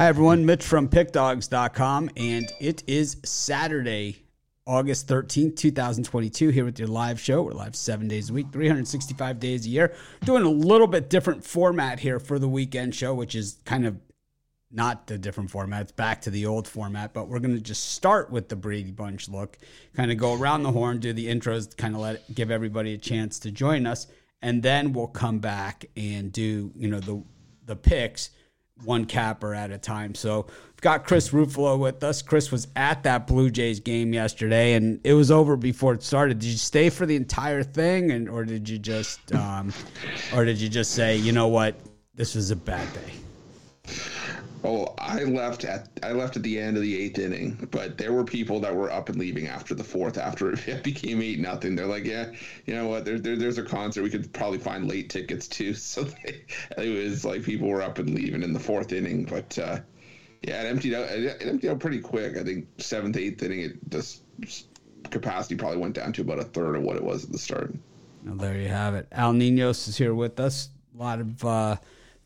Hi, everyone. Mitch from PickDogs.com, and it is Saturday, August 13th, 2022, here with your live show. We're live seven days a week, 365 days a year. Doing a little bit different format here for the weekend show, which is kind of not the different format. It's back to the old format, but we're going to just start with the Brady Bunch look, kind of go around the horn, do the intros, kind of let give everybody a chance to join us, and then we'll come back and do you know the the picks one capper at a time. So we've got Chris Ruffalo with us. Chris was at that Blue Jays game yesterday, and it was over before it started. Did you stay for the entire thing, and or did you just, um, or did you just say, you know what, this was a bad day? Oh, I left at I left at the end of the eighth inning, but there were people that were up and leaving after the fourth. After it became eight nothing, they're like, "Yeah, you know what? There, there, there's a concert. We could probably find late tickets too." So they, it was like people were up and leaving in the fourth inning. But uh, yeah, it emptied out. It emptied out pretty quick. I think seventh, eighth inning, it just capacity probably went down to about a third of what it was at the start. Well, there you have it. Al Ninos is here with us. A lot of. Uh,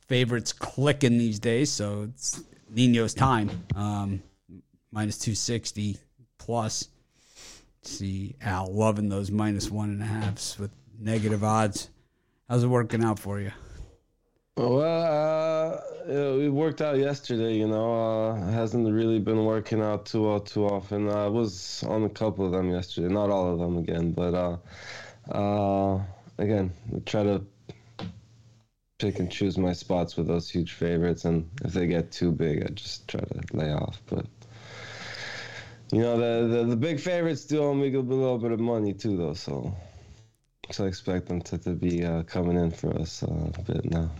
favorites clicking these days, so it's Nino's time. Um, minus 260 plus. See Al loving those minus one and a halves with negative odds. How's it working out for you? Well, uh, it worked out yesterday. You know, uh, hasn't really been working out too well too often. I was on a couple of them yesterday, not all of them again, but uh, uh, again, try to pick and choose my spots with those huge favorites, and if they get too big, I just try to lay off. But you know, the the, the big favorites do owe me a little bit of money too, though. So, so I expect them to, to be uh, coming in for us uh, a bit now.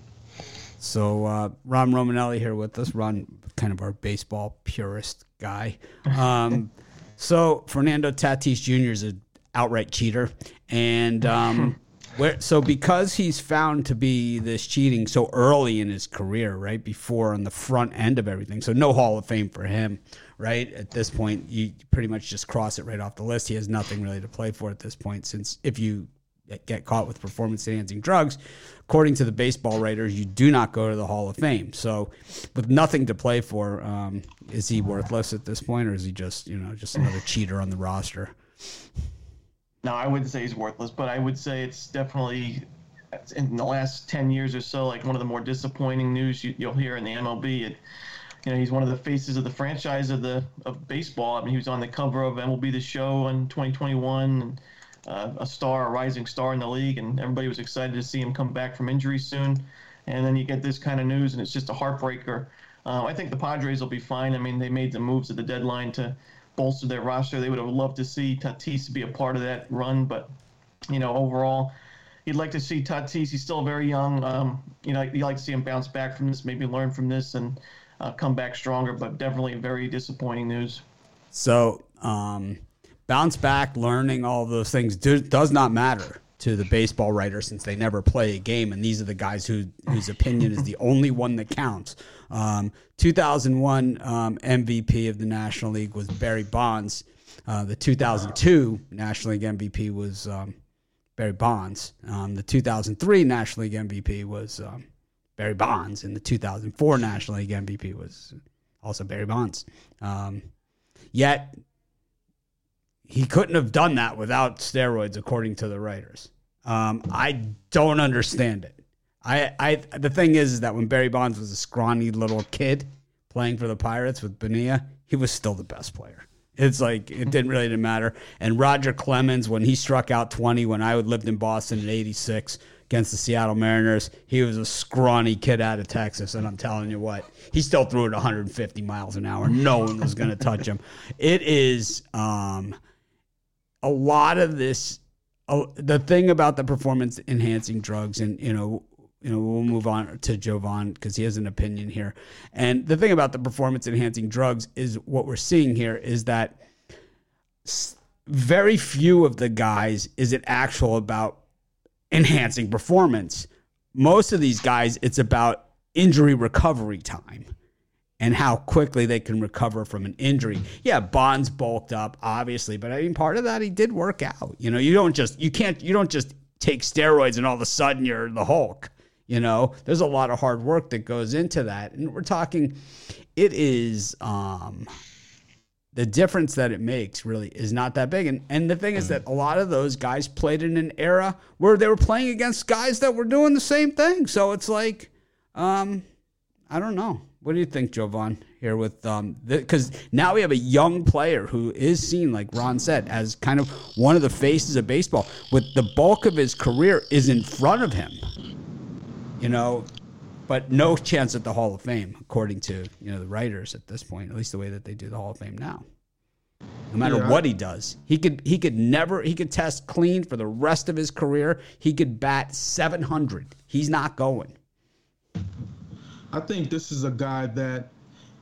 So uh, Ron Romanelli here with us. Ron, kind of our baseball purist guy. Um, so Fernando Tatis Jr. is an outright cheater, and um, where, so because he's found to be this cheating so early in his career, right before on the front end of everything, so no Hall of Fame for him, right? At this point, you pretty much just cross it right off the list. He has nothing really to play for at this point, since if you get caught with performance enhancing drugs, according to the baseball writers, you do not go to the Hall of Fame. So, with nothing to play for, um, is he worthless at this point, or is he just you know just another cheater on the roster? No, I wouldn't say he's worthless, but I would say it's definitely in the last 10 years or so, like one of the more disappointing news you, will hear in the MLB. It, you know, he's one of the faces of the franchise of the of baseball. I mean, he was on the cover of MLB The Show in 2021, and, uh, a star, a rising star in the league, and everybody was excited to see him come back from injury soon. And then you get this kind of news, and it's just a heartbreaker. Uh, I think the Padres will be fine. I mean, they made the moves at the deadline to bolster their roster. They would have loved to see Tatis be a part of that run, but you know, overall, you'd like to see Tatis. He's still very young. Um, you know, you like to see him bounce back from this, maybe learn from this, and uh, come back stronger. But definitely very disappointing news. So, um, bounce back, learning all those things do, does not matter to the baseball writer since they never play a game, and these are the guys who whose opinion is the only one that counts. Um, 2001 um, MVP of the National League was Barry Bonds. Uh, the 2002 National League MVP was um, Barry Bonds. Um, the 2003 National League MVP was um, Barry Bonds, and the 2004 National League MVP was also Barry Bonds. Um, yet he couldn't have done that without steroids, according to the writers. Um, I don't understand it. I, I, the thing is, is that when Barry Bonds was a scrawny little kid playing for the Pirates with Bonilla, he was still the best player. It's like it didn't really didn't matter. And Roger Clemens, when he struck out 20 when I lived in Boston in 86 against the Seattle Mariners, he was a scrawny kid out of Texas. And I'm telling you what, he still threw it 150 miles an hour. No one was going to touch him. It is um, a lot of this. Uh, the thing about the performance enhancing drugs, and you know, you know, we'll move on to Jovan because he has an opinion here. And the thing about the performance enhancing drugs is what we're seeing here is that very few of the guys is it actual about enhancing performance. Most of these guys, it's about injury recovery time and how quickly they can recover from an injury. Yeah, Bonds bulked up, obviously, but I mean, part of that he did work out. You know, you don't just you can't you don't just take steroids and all of a sudden you're the Hulk You know, there's a lot of hard work that goes into that. And we're talking, it is, um, the difference that it makes really is not that big. And, and the thing is that a lot of those guys played in an era where they were playing against guys that were doing the same thing. So it's like, um, I don't know. What do you think, Jovan, here with um because now we have a young player who is seen, like Ron said, as kind of one of the faces of baseball, with the bulk of his career is in front of him. You know, but no chance at the Hall of Fame, according to you know the writers at this point, at least the way that they do the Hall of Fame now. No matter Yeah. what he does, he could he could never he could test clean for the rest of his career. He could bat seven hundred. He's not going. I think this is a guy that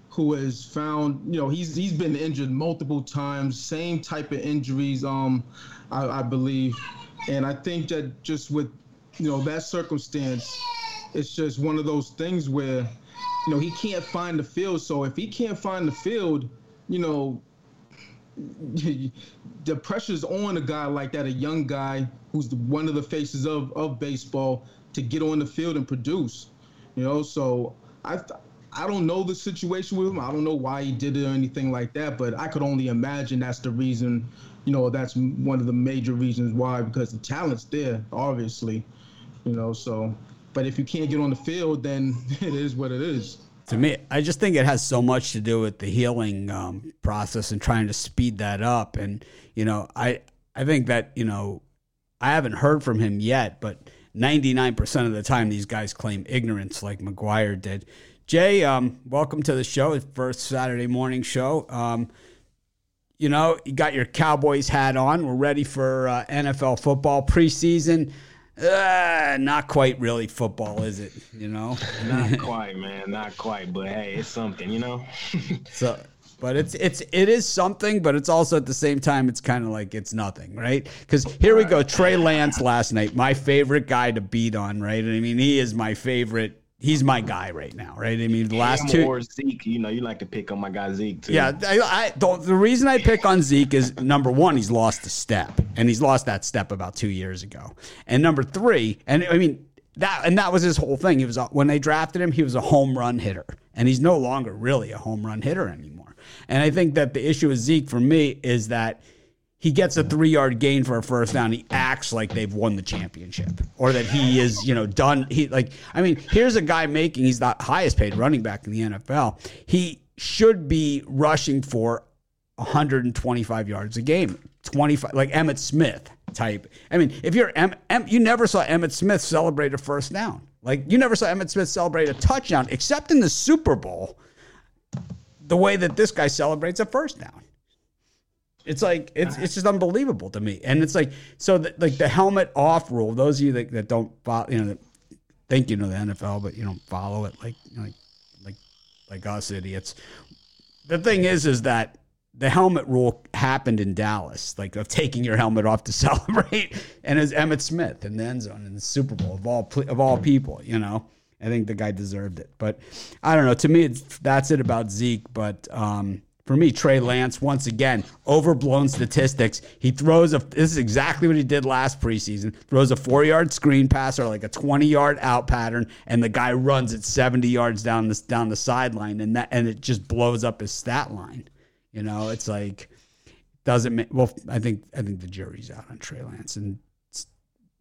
who has found, you know, he's he's been injured multiple times, same type of injuries, um, I, I believe, and I think that just with, you know, that circumstance, it's just one of those things where, you know, he can't find the field. So if he can't find the field, you know, the pressure's on a guy like that, a young guy who's the, one of the faces of, of baseball, to get on the field and produce. You know, so I I don't know the situation with him. I don't know why he did it or anything like that, but I could only imagine that's the reason. You know, that's one of the major reasons why because the talent's there, obviously. You know, so but if you can't get on the field, then it is what it is. To me, I just think it has so much to do with the healing um, process and trying to speed that up. And you know, I I think that you know, I haven't heard from him yet, but ninety nine percent of the time, these guys claim ignorance, like McGwire did. Jay, um, welcome to the show. First Saturday morning show. Um, you know, you got your Cowboys hat on. We're ready for uh, NFL football preseason. Uh, not quite really football, is it? You know, Not quite, man. Not quite. But hey, it's something, you know? So, but it's it's it is something, but it's also at the same time it's kind of like it's nothing, right? Because here we go, Trey Lance last night, my favorite guy to beat on, right? I mean, he is my favorite. He's my guy right now, right? I mean, the last two. or Zeke, you know, you like to pick on my guy Zeke too. Yeah, I, I don't, the reason I pick on Zeke is number one, he's lost a step, and he's lost that step about two years ago. And number three, and I mean that, and that was his whole thing. He was when they drafted him, he was a home run hitter, and he's no longer really a home run hitter anymore. And I think that the issue with Zeke for me is that he gets a three yard gain for a first down. He acts like they've won the championship or that he is, you know, done. He like, I mean, here's a guy making, he's the highest paid running back in the NFL. He should be rushing for 125 yards a game, 25, like Emmitt Smith type. I mean, if you're, em, em, you never saw Emmitt Smith celebrate a first down. Like, you never saw Emmitt Smith celebrate a touchdown, except in the Super Bowl, the way that this guy celebrates a first down. It's like it's it's just unbelievable to me, and it's like so the, like the helmet off rule. Those of you that, that don't follow, you know, think you know the NFL, but you don't follow it like you know, like like like us idiots. The thing is, is that the helmet rule happened in Dallas, like of taking your helmet off to celebrate, and as Emmitt Smith in the end zone in the Super Bowl of all of all people, you know. I think the guy deserved it, but I don't know. To me, that's it about Zeke. But um, for me, Trey Lance once again overblown statistics. He throws a. This is exactly what he did last preseason. Throws a four yard screen pass or like a twenty yard out pattern, and the guy runs it seventy yards down the down the sideline, and that and it just blows up his stat line. You know, it's like doesn't make. Well, I think I think the jury's out on Trey Lance and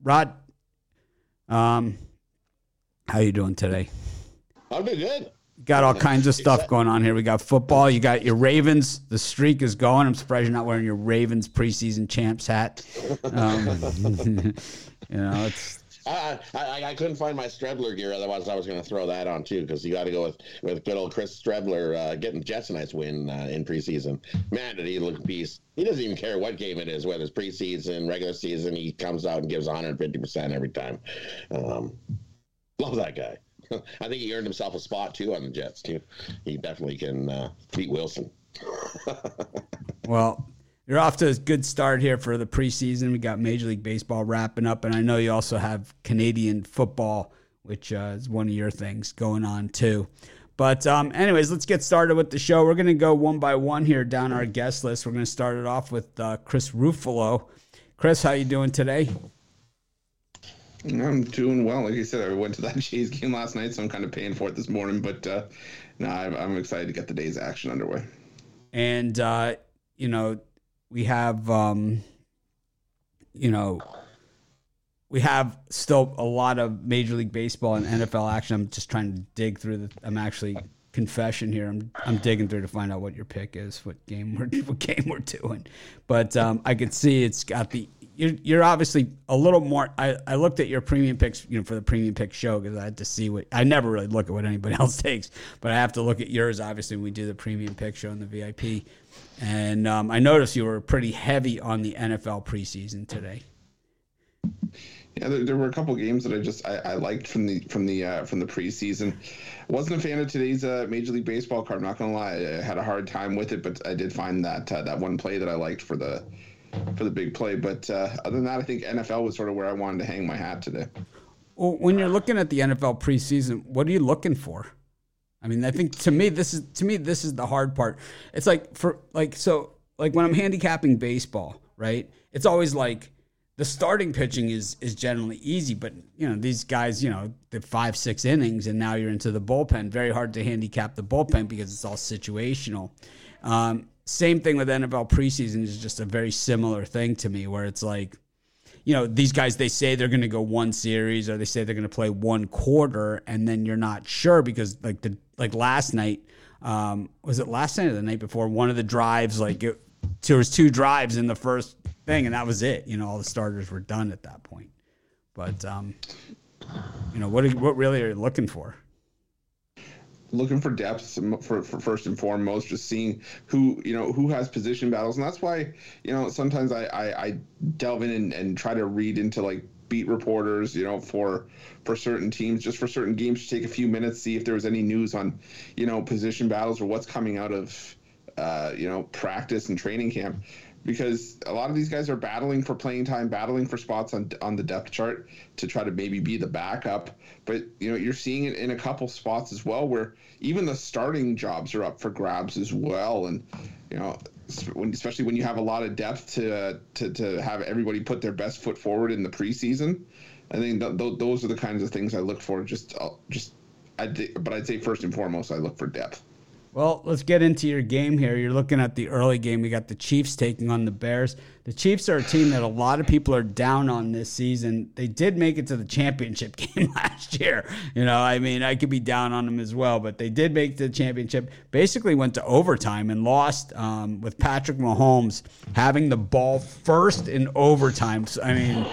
Rod. Um, how you doing today? I'll be good. got all kinds of stuff going on here. We got football. You got your Ravens. The streak is going. I'm surprised you're not wearing your Ravens preseason champs hat. Um, you know, it's I, I I couldn't find my Streveler gear. Otherwise, I was going to throw that on too because you got to go with with good old Chris Streveler uh, getting the Jets a nice win uh, in preseason. Man, did he look beast? He doesn't even care what game it is, whether it's preseason, regular season. He comes out and gives 150 percent every time. Um, love that guy. I think he earned himself a spot too on the Jets too. He definitely can uh, beat Wilson. well. You're off to a good start here for the preseason. We got Major League Baseball wrapping up, and I know you also have Canadian football, which uh, is one of your things going on too. But um, anyways, let's get started with the show. We're going to go one by one here down our guest list. We're going to start it off with uh, Chris Ruffalo. Chris, how you doing today? I'm doing well. Like I said, I went to that Jays game last night, so I'm kind of paying for it this morning. But uh, no, I'm, excited to get the day's action underway. And uh, you know, we have um, you know, we have still a lot of Major League Baseball and NFL action. I'm just trying to dig through the. I'm actually confession here. I'm I'm digging through to find out what your pick is, what game we're what game we're doing. But um, I can see it's got the. You're, you're obviously a little more. I, I looked at your premium picks, you know, for the premium pick show because I had to see what I never really look at what anybody else takes, but I have to look at yours. Obviously, when we do the premium pick show and the VIP, and um, I noticed you were pretty heavy on the NFL preseason today. Yeah, there, there, were a couple games that I just I, I liked from the from the uh, from the preseason. Wasn't a fan of today's uh, Major League Baseball card. I'm not gonna lie, I had a hard time with it, but I did find that uh, that one play that I liked for the for the big play. But uh, other than that, I think NFL was sort of where I wanted to hang my hat today. Well, when you're looking at the NFL preseason, what are you looking for? I mean, I think to me this is to me this is the hard part. It's like for like so like when I'm handicapping baseball, right? It's always like the starting pitching is is generally easy, but you know these guys, you know, the five six innings, and now you're into the bullpen. Very hard to handicap the bullpen because it's all situational. Um, same thing with NFL preseason is just a very similar thing to me, where it's like, you know, these guys they say they're going to go one series or they say they're going to play one quarter, and then you're not sure because like the like last night, um, was it last night or the night before? One of the drives, like it, there was two drives in the first thing, and that was it. You know, all the starters were done at that point. But um, you know, what are, what really are you looking for? Looking for depth for, for first and foremost, just seeing who you know who has position battles, and that's why you know sometimes I I, I delve in and, and try to read into like beat reporters, you know, for for certain teams, just for certain games, to take a few minutes, see if there was any news on, you know, position battles or what's coming out of, uh, you know, practice and training camp because a lot of these guys are battling for playing time, battling for spots on on the depth chart to try to maybe be the backup. But you know, you're seeing it in a couple spots as well, where even the starting jobs are up for grabs as well. And you know, when, especially when you have a lot of depth to to to have everybody put their best foot forward in the preseason. I think th- th- those are the kinds of things I look for. Just uh, just, I but I'd say first and foremost, I look for depth. Well, let's get into your game here. You're looking at the early game. We got the Chiefs taking on the Bears. The Chiefs are a team that a lot of people are down on this season. They did make it to the championship game last year. You know, I mean, I could be down on them as well, but they did make the championship. Basically, went to overtime and lost um, with Patrick Mahomes having the ball first in overtime. So, I mean,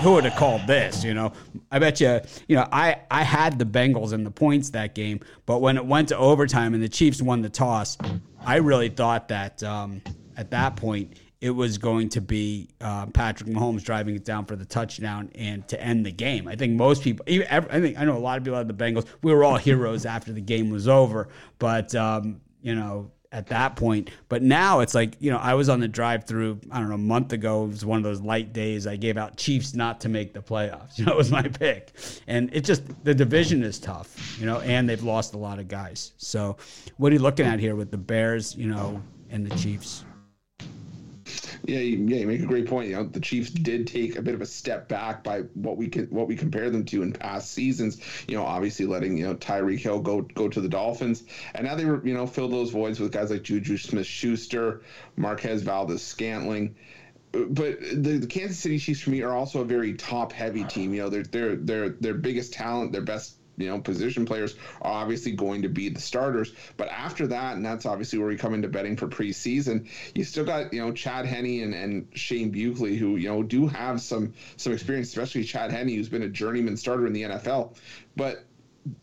who would have called this? You know, I bet you. You know, I I had the Bengals and the points that game, but when it went to overtime and the Chiefs won the toss, I really thought that um, at that point it was going to be uh, Patrick Mahomes driving it down for the touchdown and to end the game. I think most people, even, I think I know a lot of people had the Bengals. We were all heroes after the game was over, but um, you know at that point. But now it's like, you know, I was on the drive through, I don't know, a month ago. It was one of those light days. I gave out Chiefs not to make the playoffs. You know, it was my pick. And it just, the division is tough, you know, and they've lost a lot of guys. So what are you looking at here with the Bears, you know, and the Chiefs? Yeah, yeah, you make a great point. You know, the Chiefs did take a bit of a step back by what we could what we compare them to in past seasons. You know, obviously letting you know Tyreek Hill go go to the Dolphins, and now they were you know fill those voids with guys like Juju Smith-Schuster, Marquez Valdes-Scantling but the, the, Kansas City Chiefs for me are also a very top heavy team. You know, they're they're they're their biggest talent, their best you know position players are obviously going to be the starters. But after that, and that's obviously where we come into betting for preseason. You still got you know Chad Henne and, and Shane Buechele who you know do have some some experience, especially Chad Henne who's been a journeyman starter in the NFL. But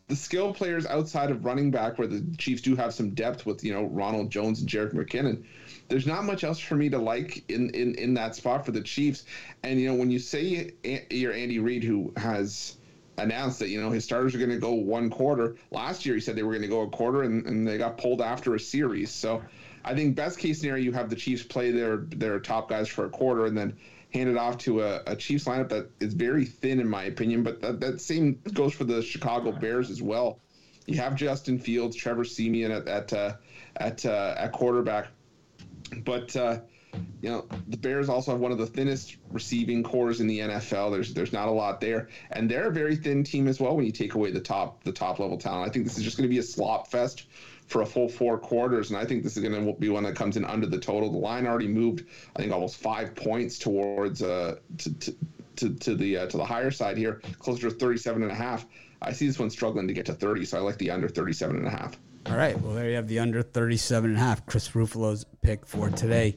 the skill players outside of running back, where the Chiefs do have some depth with you know Ronald Jones and Jerick McKinnon, there's not much else for me to like in in in that spot for the Chiefs. And you know when you say you're Andy Reid, who has announced that you know his starters are going to go one quarter. Last year he said they were going to go a quarter, and, and they got pulled after a series. So I think best case scenario you have the Chiefs play their their top guys for a quarter, and then hand it off to a, a Chiefs lineup that is very thin in my opinion. But that, that same goes for the Chicago Bears as well. You have Justin Fields, Trevor Siemian at at uh, at uh, at quarterback, but. Uh, you know, the Bears also have one of the thinnest receiving cores in the NFL. There's there's not a lot there, and they're a very thin team as well. When you take away the top the top level talent, I think this is just going to be a slop fest for a full four quarters, and I think this is going to be one that comes in under the total. The line already moved, I think, almost five points towards uh to to, to, to the uh, to the higher side here, closer to 37 and a half. I see this one struggling to get to 30, so I like the under 37 and a half. All right. Well, there you have the under 37 and a half. Chris Ruffalo's pick for today.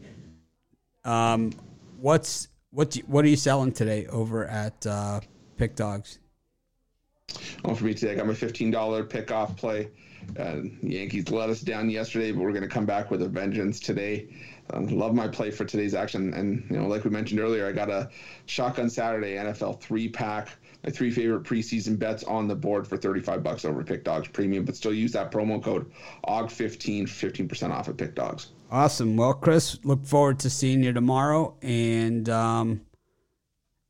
Um, what's what? What are you selling today over at uh, Pick Dogs? Well, for me today, I got my $15 pick off play. Uh, Yankees let us down yesterday, but we're going to come back with a vengeance today. Um, love my play for today's action, and you know, like we mentioned earlier, I got a shotgun Saturday NFL three pack. My three favorite preseason bets on the board for 35 bucks over Pick Dogs Premium, but still use that promo code OG15 15% off at Pick Dogs. Awesome. Well, Chris, look forward to seeing you tomorrow, and um,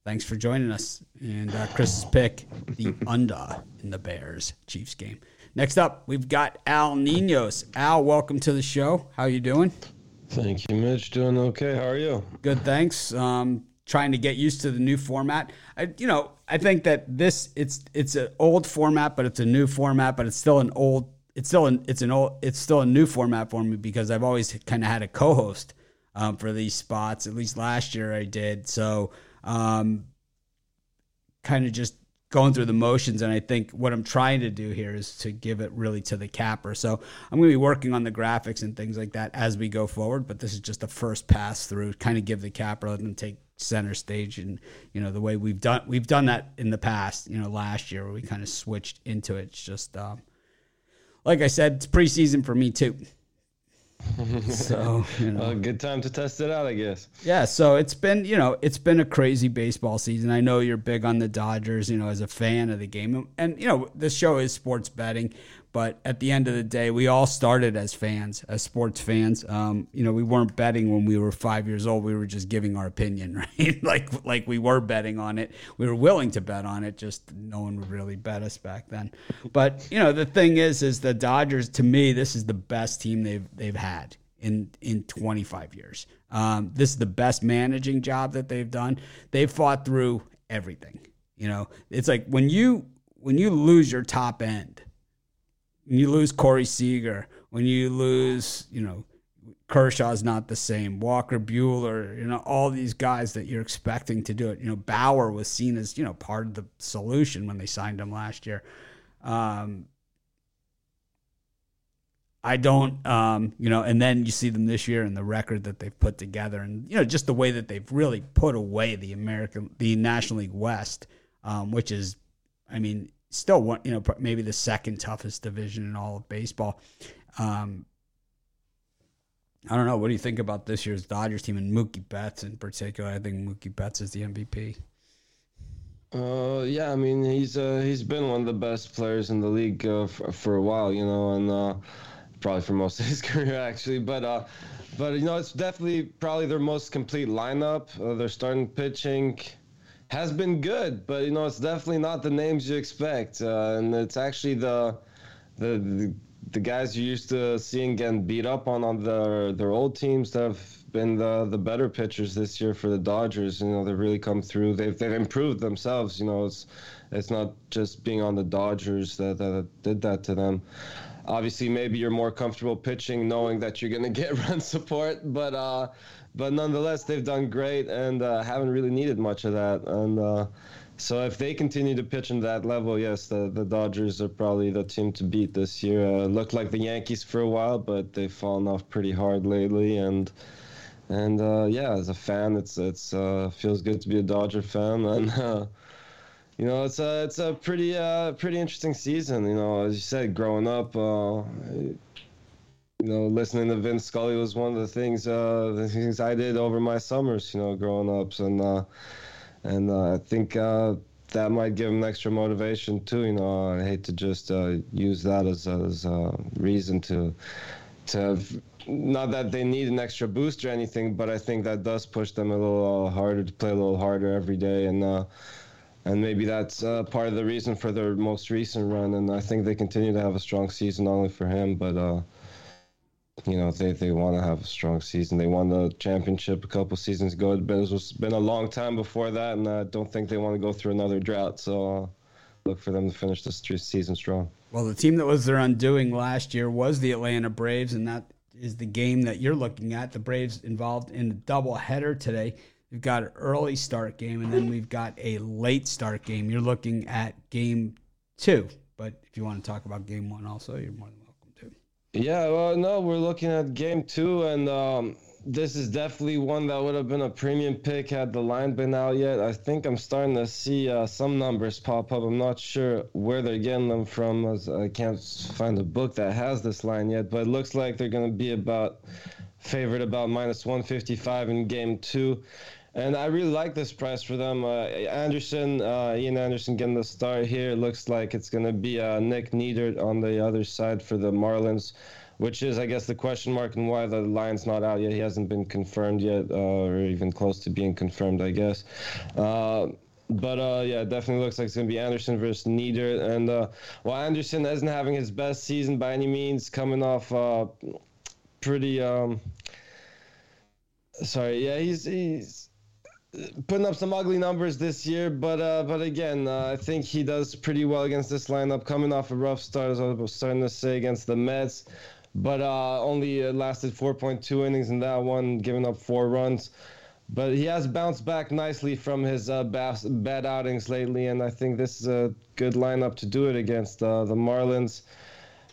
thanks for joining us. And uh, Chris's pick, the under in the Bears Chiefs game. Next up, we've got Al Ninos. Al, welcome to the show. How you doing? Thank you, Mitch. Doing okay. How are you? Good, thanks. Um, trying to get used to the new format. I, you know, I think that this it's it's an old format, but it's a new format, but it's still an old. It's still an it's an old it's still a new format for me because I've always kind of had a co-host um, for these spots. At least last year I did. So um, kind of just going through the motions and i think what i'm trying to do here is to give it really to the capper so i'm going to be working on the graphics and things like that as we go forward but this is just the first pass through kind of give the capper let them take center stage and you know the way we've done we've done that in the past you know last year where we kind of switched into it it's just um, like i said it's preseason for me too so you know. a good time to test it out, I guess. Yeah, so it's been you know it's been a crazy baseball season. I know you're big on the Dodgers, you know, as a fan of the game, and you know this show is sports betting. But at the end of the day, we all started as fans, as sports fans. Um, you know, we weren't betting when we were five years old. We were just giving our opinion, right? like like we were betting on it. We were willing to bet on it. Just no one would really bet us back then. But you know, the thing is, is the Dodgers. To me, this is the best team they've they've had in in 25 years. Um, this is the best managing job that they've done. They've fought through everything. You know, it's like when you when you lose your top end when you lose Corey Seager, when you lose, you know, Kershaw's not the same, Walker Buehler, you know, all these guys that you're expecting to do it. You know, Bauer was seen as, you know, part of the solution when they signed him last year. Um, I don't, um, you know, and then you see them this year and the record that they've put together, and you know, just the way that they've really put away the American, the National League West, um, which is, I mean, still one, you know, maybe the second toughest division in all of baseball. Um, I don't know. What do you think about this year's Dodgers team and Mookie Betts in particular? I think Mookie Betts is the MVP. Uh, yeah, I mean he's uh, he's been one of the best players in the league uh, for, for a while, you know, and uh, probably for most of his career actually. But uh, but you know, it's definitely probably their most complete lineup. Uh, their starting pitching has been good, but you know, it's definitely not the names you expect, uh, and it's actually the the. the the guys you used to seeing getting beat up on on their their old teams that have been the the better pitchers this year for the Dodgers. You know, they've really come through. They've they've improved themselves. You know, it's it's not just being on the Dodgers that that did that to them. Obviously, maybe you're more comfortable pitching knowing that you're gonna get run support, but uh, but nonetheless, they've done great and uh, haven't really needed much of that. And uh, so if they continue to pitch in that level, yes, the, the Dodgers are probably the team to beat this year. Uh, looked like the Yankees for a while, but they've fallen off pretty hard lately. And and uh, yeah, as a fan, it's it's uh, feels good to be a Dodger fan, and uh, you know it's a it's a pretty uh, pretty interesting season. You know, as you said, growing up. Uh, you know, listening to Vince Scully was one of the things uh, the things I did over my summers. You know, growing up, and uh, and uh, I think uh, that might give them extra motivation too. You know, I hate to just uh, use that as as a reason to to not that they need an extra boost or anything, but I think that does push them a little uh, harder to play a little harder every day, and uh, and maybe that's uh, part of the reason for their most recent run. And I think they continue to have a strong season, not only for him, but uh, you know they, they want to have a strong season. They won the championship a couple seasons ago. It's been, it's been a long time before that, and I don't think they want to go through another drought. So uh, look for them to finish this season strong. Well, the team that was their undoing last year was the Atlanta Braves, and that is the game that you're looking at. The Braves involved in a double header today. We've got an early start game, and then we've got a late start game. You're looking at game two. But if you want to talk about game one also, you're more than. Yeah, well, no, we're looking at game two, and um, this is definitely one that would have been a premium pick had the line been out yet. I think I'm starting to see uh, some numbers pop up. I'm not sure where they're getting them from, as I can't find a book that has this line yet. But it looks like they're going to be about favored about minus 155 in game two. And I really like this price for them. Uh, Anderson, uh, Ian Anderson getting the start here. Looks like it's going to be uh, Nick Neidert on the other side for the Marlins, which is, I guess, the question mark and why the line's not out yet. He hasn't been confirmed yet, uh, or even close to being confirmed, I guess. Uh, but uh, yeah, definitely looks like it's to be Anderson versus Neidert. And uh, while Anderson isn't having his best season by any means, coming off uh, pretty. Um, sorry, yeah, he's he's putting up some ugly numbers this year, but uh, but again, uh, I think he does pretty well against this lineup. Coming off a rough start, as I was starting to say against the Mets, but uh, only uh, lasted 4.2 innings in that one, giving up four runs. But he has bounced back nicely from his uh, bad outings lately, and I think this is a good lineup to do it against uh, the Marlins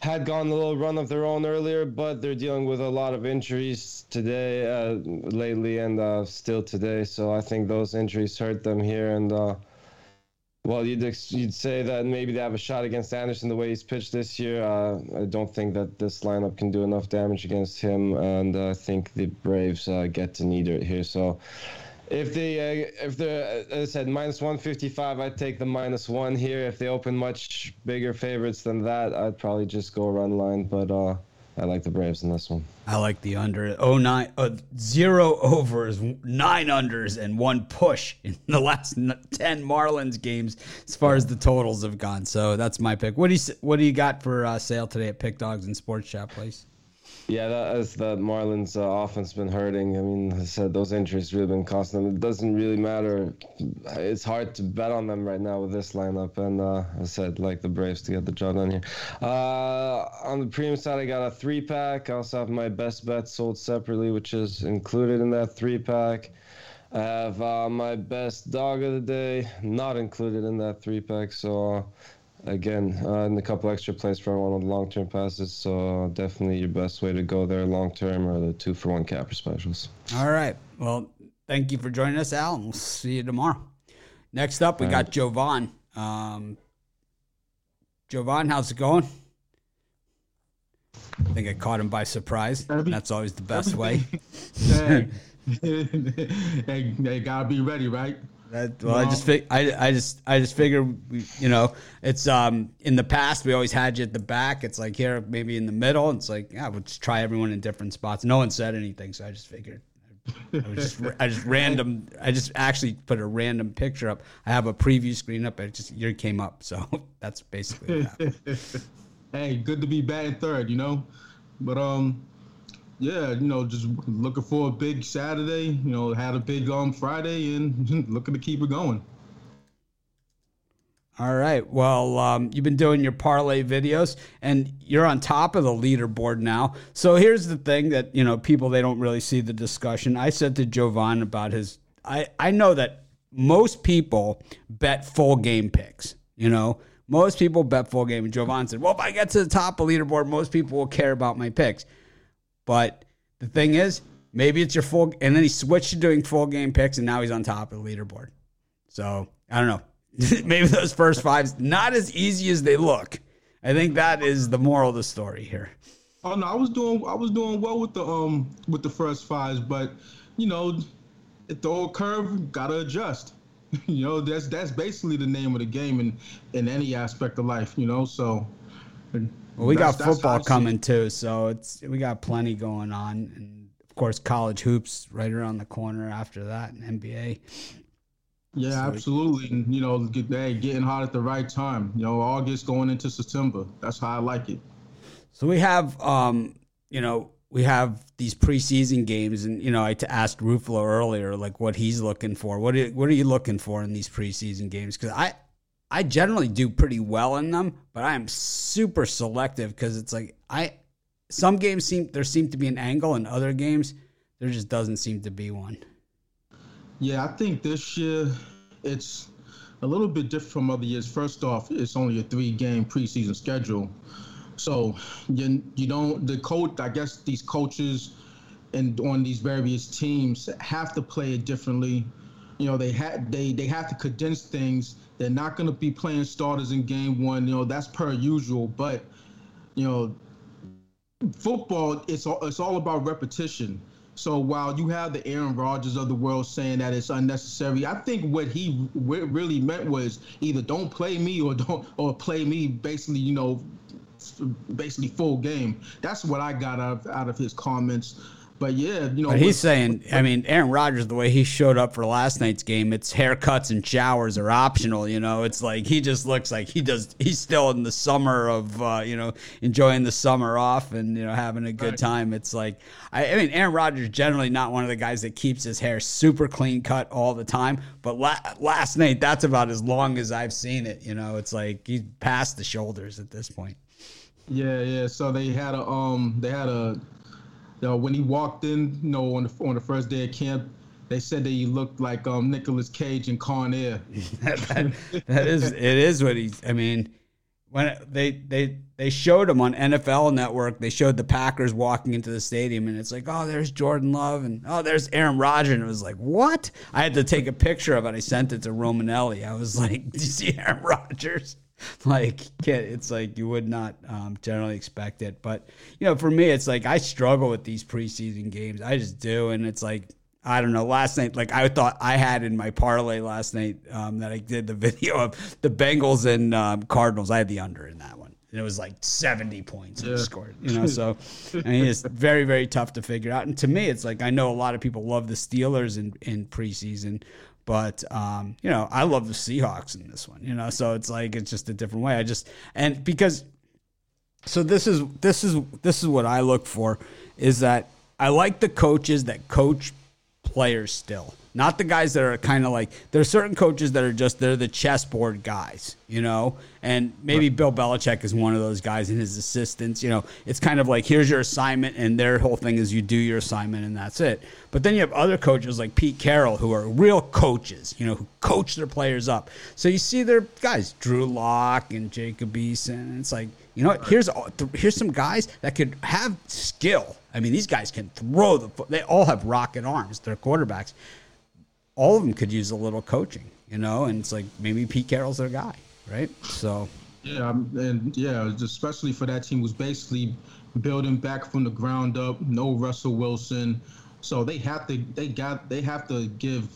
had gone a little run of their own earlier, but they're dealing with a lot of injuries today, uh, lately, and uh, still today. So I think those injuries hurt them here. And uh, well, you'd you'd say that maybe they have a shot against Anderson the way he's pitched this year. Uh, I don't think that this lineup can do enough damage against him, and I think the Braves uh, get to Neidert here. So if they uh, if they're as I said minus 155 I'd take the minus one here if they open much bigger favorites than that I'd probably just go run line but uh I like the Braves in this one. I like the under. Oh nine, uh, zero overs, nine unders, and one push in the last ten Marlins games as far as the totals have gone. So that's my pick. What do you What do you got for uh, sale today at Pick Dogs and Sports Shop Place? Yeah, that as the Marlins uh, offense been hurting. I mean, I said those injuries really been costing them. It doesn't really matter. It's hard to bet on them right now with this lineup. And uh, I said like the Braves to get the job done here. Uh, on the premium side, I got a three pack. I also have my best bet sold separately, which is included in that three pack. I have uh, my best dog of the day, not included in that three pack. So again, uh, and a couple extra plays for one of the long term passes. So definitely your best way to go there long term are the two for one capper specials. All right. Well, thank you for joining us, Al, and we'll see you tomorrow. Next up, we All got right. Jovan. Um, Jovan, how's it going? I think I caught him by surprise. That's always the best way. hey, they gotta be ready, right? That, well, I just fig- I, I just I just figure you know it's um in the past we always had you at the back. It's like here maybe in the middle. It's like yeah, we'll just try everyone in different spots. No one said anything, so I just figured. I just I just random. I just actually put a random picture up. I have a preview screen up. It just your came up, so that's basically. hey, good to be batting third, you know, but um, yeah, you know, just looking for a big Saturday. You know, had a big on um, Friday and looking to keep it going. All right. Well, um, you've been doing your parlay videos, and you're on top of the leaderboard now. So here's the thing that you know people they don't really see the discussion. I said to Jovan about his. I I know that most people bet full game picks. You know, most people bet full game. And Jovan said, "Well, if I get to the top of leaderboard, most people will care about my picks." But the thing is, maybe it's your full, and then he switched to doing full game picks, and now he's on top of the leaderboard. So I don't know. maybe those first fives not as easy as they look. I think that is the moral of the story here. Oh no, I was doing I was doing well with the um with the first fives, but you know, the old curve gotta adjust. you know, that's that's basically the name of the game in in any aspect of life. You know, so well, we got football coming too, so it's we got plenty going on, and of course, college hoops right around the corner after that, and NBA. Yeah, so absolutely. And, you know, get, hey, getting hot at the right time. You know, August going into September. That's how I like it. So we have, um, you know, we have these preseason games, and you know, I t- asked Ruffalo earlier, like what he's looking for. What are, what are you looking for in these preseason games? Because I I generally do pretty well in them, but I am super selective because it's like I some games seem there seem to be an angle, and other games there just doesn't seem to be one. Yeah, I think this year it's a little bit different from other years. First off, it's only a three-game preseason schedule, so you you don't the coach. I guess these coaches and on these various teams have to play it differently. You know, they had they they have to condense things. They're not going to be playing starters in game one. You know, that's per usual, but you know, football it's all it's all about repetition. So while you have the Aaron Rodgers of the world saying that it's unnecessary, I think what he really meant was either don't play me or don't or play me basically, you know, basically full game. That's what I got out of, out of his comments. But yeah, you know. But he's saying, I mean, Aaron Rodgers, the way he showed up for last night's game, it's haircuts and showers are optional. You know, it's like he just looks like he does. He's still in the summer of, uh, you know, enjoying the summer off and you know having a good right. time. It's like, I, I, mean, Aaron Rodgers generally not one of the guys that keeps his hair super clean cut all the time. But la- last night, that's about as long as I've seen it. You know, it's like he's past the shoulders at this point. Yeah, yeah. So they had a um, they had a know, when he walked in, you know, on the on the first day of camp, they said that he looked like um Nicolas Cage in Con Air. that, that is it is what he's I mean when they they they showed him on NFL Network, they showed the Packers walking into the stadium, and it's like, oh, there's Jordan Love, and oh, there's Aaron Rodgers, and it was like, what? I had to take a picture of it. I sent it to Romanelli. I was like, do you see Aaron Rodgers? like it's like you would not um, generally expect it. But you know for me it's like i struggle with these preseason games. I just do. And it's like i don't know last night like i thought i had in my parlay last night um, that i did the video of the bengals and um, cardinals. I had the under in that one. And it was like 70 points yeah. scored you know so I mean, it's very very tough to figure out. And to me it's like i know a lot of people love the steelers in, in preseason but um, you know, I love the Seahawks in this one. You know, so it's like it's just a different way. I just and because so this is this is this is what I look for is that I like the coaches that coach players still. Not the guys that are kind of like there are certain coaches that are just they're the chessboard guys, you know. And maybe Bill Belichick is one of those guys and his assistants. You know, it's kind of like here's your assignment, and their whole thing is you do your assignment and that's it. But then you have other coaches like Pete Carroll who are real coaches, you know, who coach their players up. So you see their guys, Drew Lock and Jacob Eason, and it's like you know? Here's here's some guys that could have skill. I mean, these guys can throw the. They all have rocket arms. They're quarterbacks all of them could use a little coaching, you know, and it's like maybe Pete Carroll's their guy, right? So yeah, um, and yeah, especially for that team was basically building back from the ground up. No Russell Wilson, so they have to they got they have to give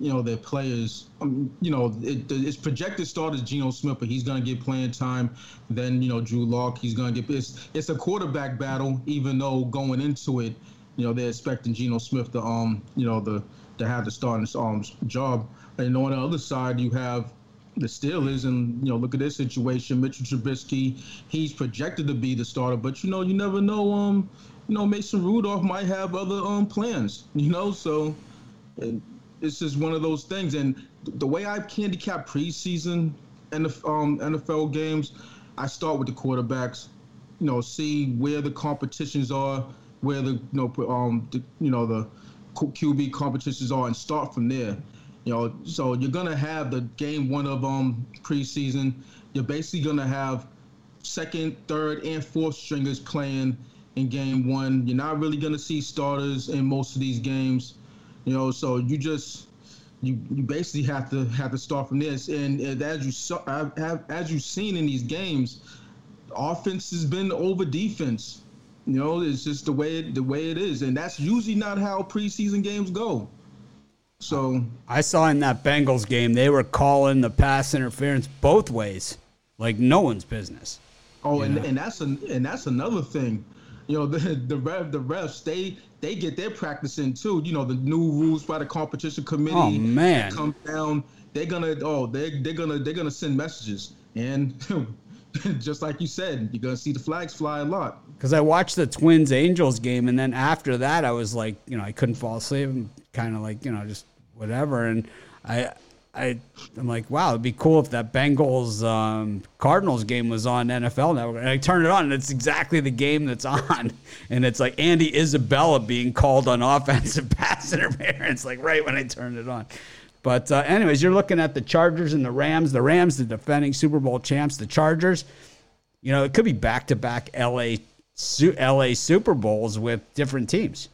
you know their players. Um, you know, it, it's projected start is Geno Smith, but he's going to get playing time. Then you know Drew Lock, he's going to get it's it's a quarterback battle. Even though going into it, you know they're expecting Geno Smith to um you know the to have the starting um, job. And on the other side, you have the Steelers, and you know, look at this situation. Mitchell Trubisky, he's projected to be the starter, but you know, you never know. Um, you know, Mason Rudolph might have other um plans. You know, so it's just one of those things. And the way I handicap preseason and the um, NFL games, I start with the quarterbacks. You know, see where the competitions are, where the you know um the, you know the QB competitions are and start from there. You know, so you're gonna have the game one of um preseason. You're basically gonna have second, third, and fourth stringers playing in game one. You're not really gonna see starters in most of these games. You know, so you just you, you basically have to have to start from this. And, and as you saw, have, as you've seen in these games, offense has been over defense. You know, it's just the way it, the way it is, and that's usually not how preseason games go. So I saw in that Bengals game they were calling the pass interference both ways, like no one's business. Oh, and, and that's an, and that's another thing. You know, the the ref, the refs they they get their practice in too. You know, the new rules by the competition committee. Oh man, come down. They're gonna oh they they're gonna they're gonna send messages and just like you said, you're gonna see the flags fly a lot. Because I watched the Twins Angels game, and then after that, I was like, you know, I couldn't fall asleep, kind of like, you know, just whatever. And I, I, I'm like, wow, it'd be cool if that Bengals um, Cardinals game was on NFL Network. And I turn it on, and it's exactly the game that's on. And it's like Andy Isabella being called on offensive pass interference, like right when I turned it on. But uh, anyways, you're looking at the Chargers and the Rams. The Rams, the defending Super Bowl champs. The Chargers, you know, it could be back to back LA LA Super Bowls with different teams.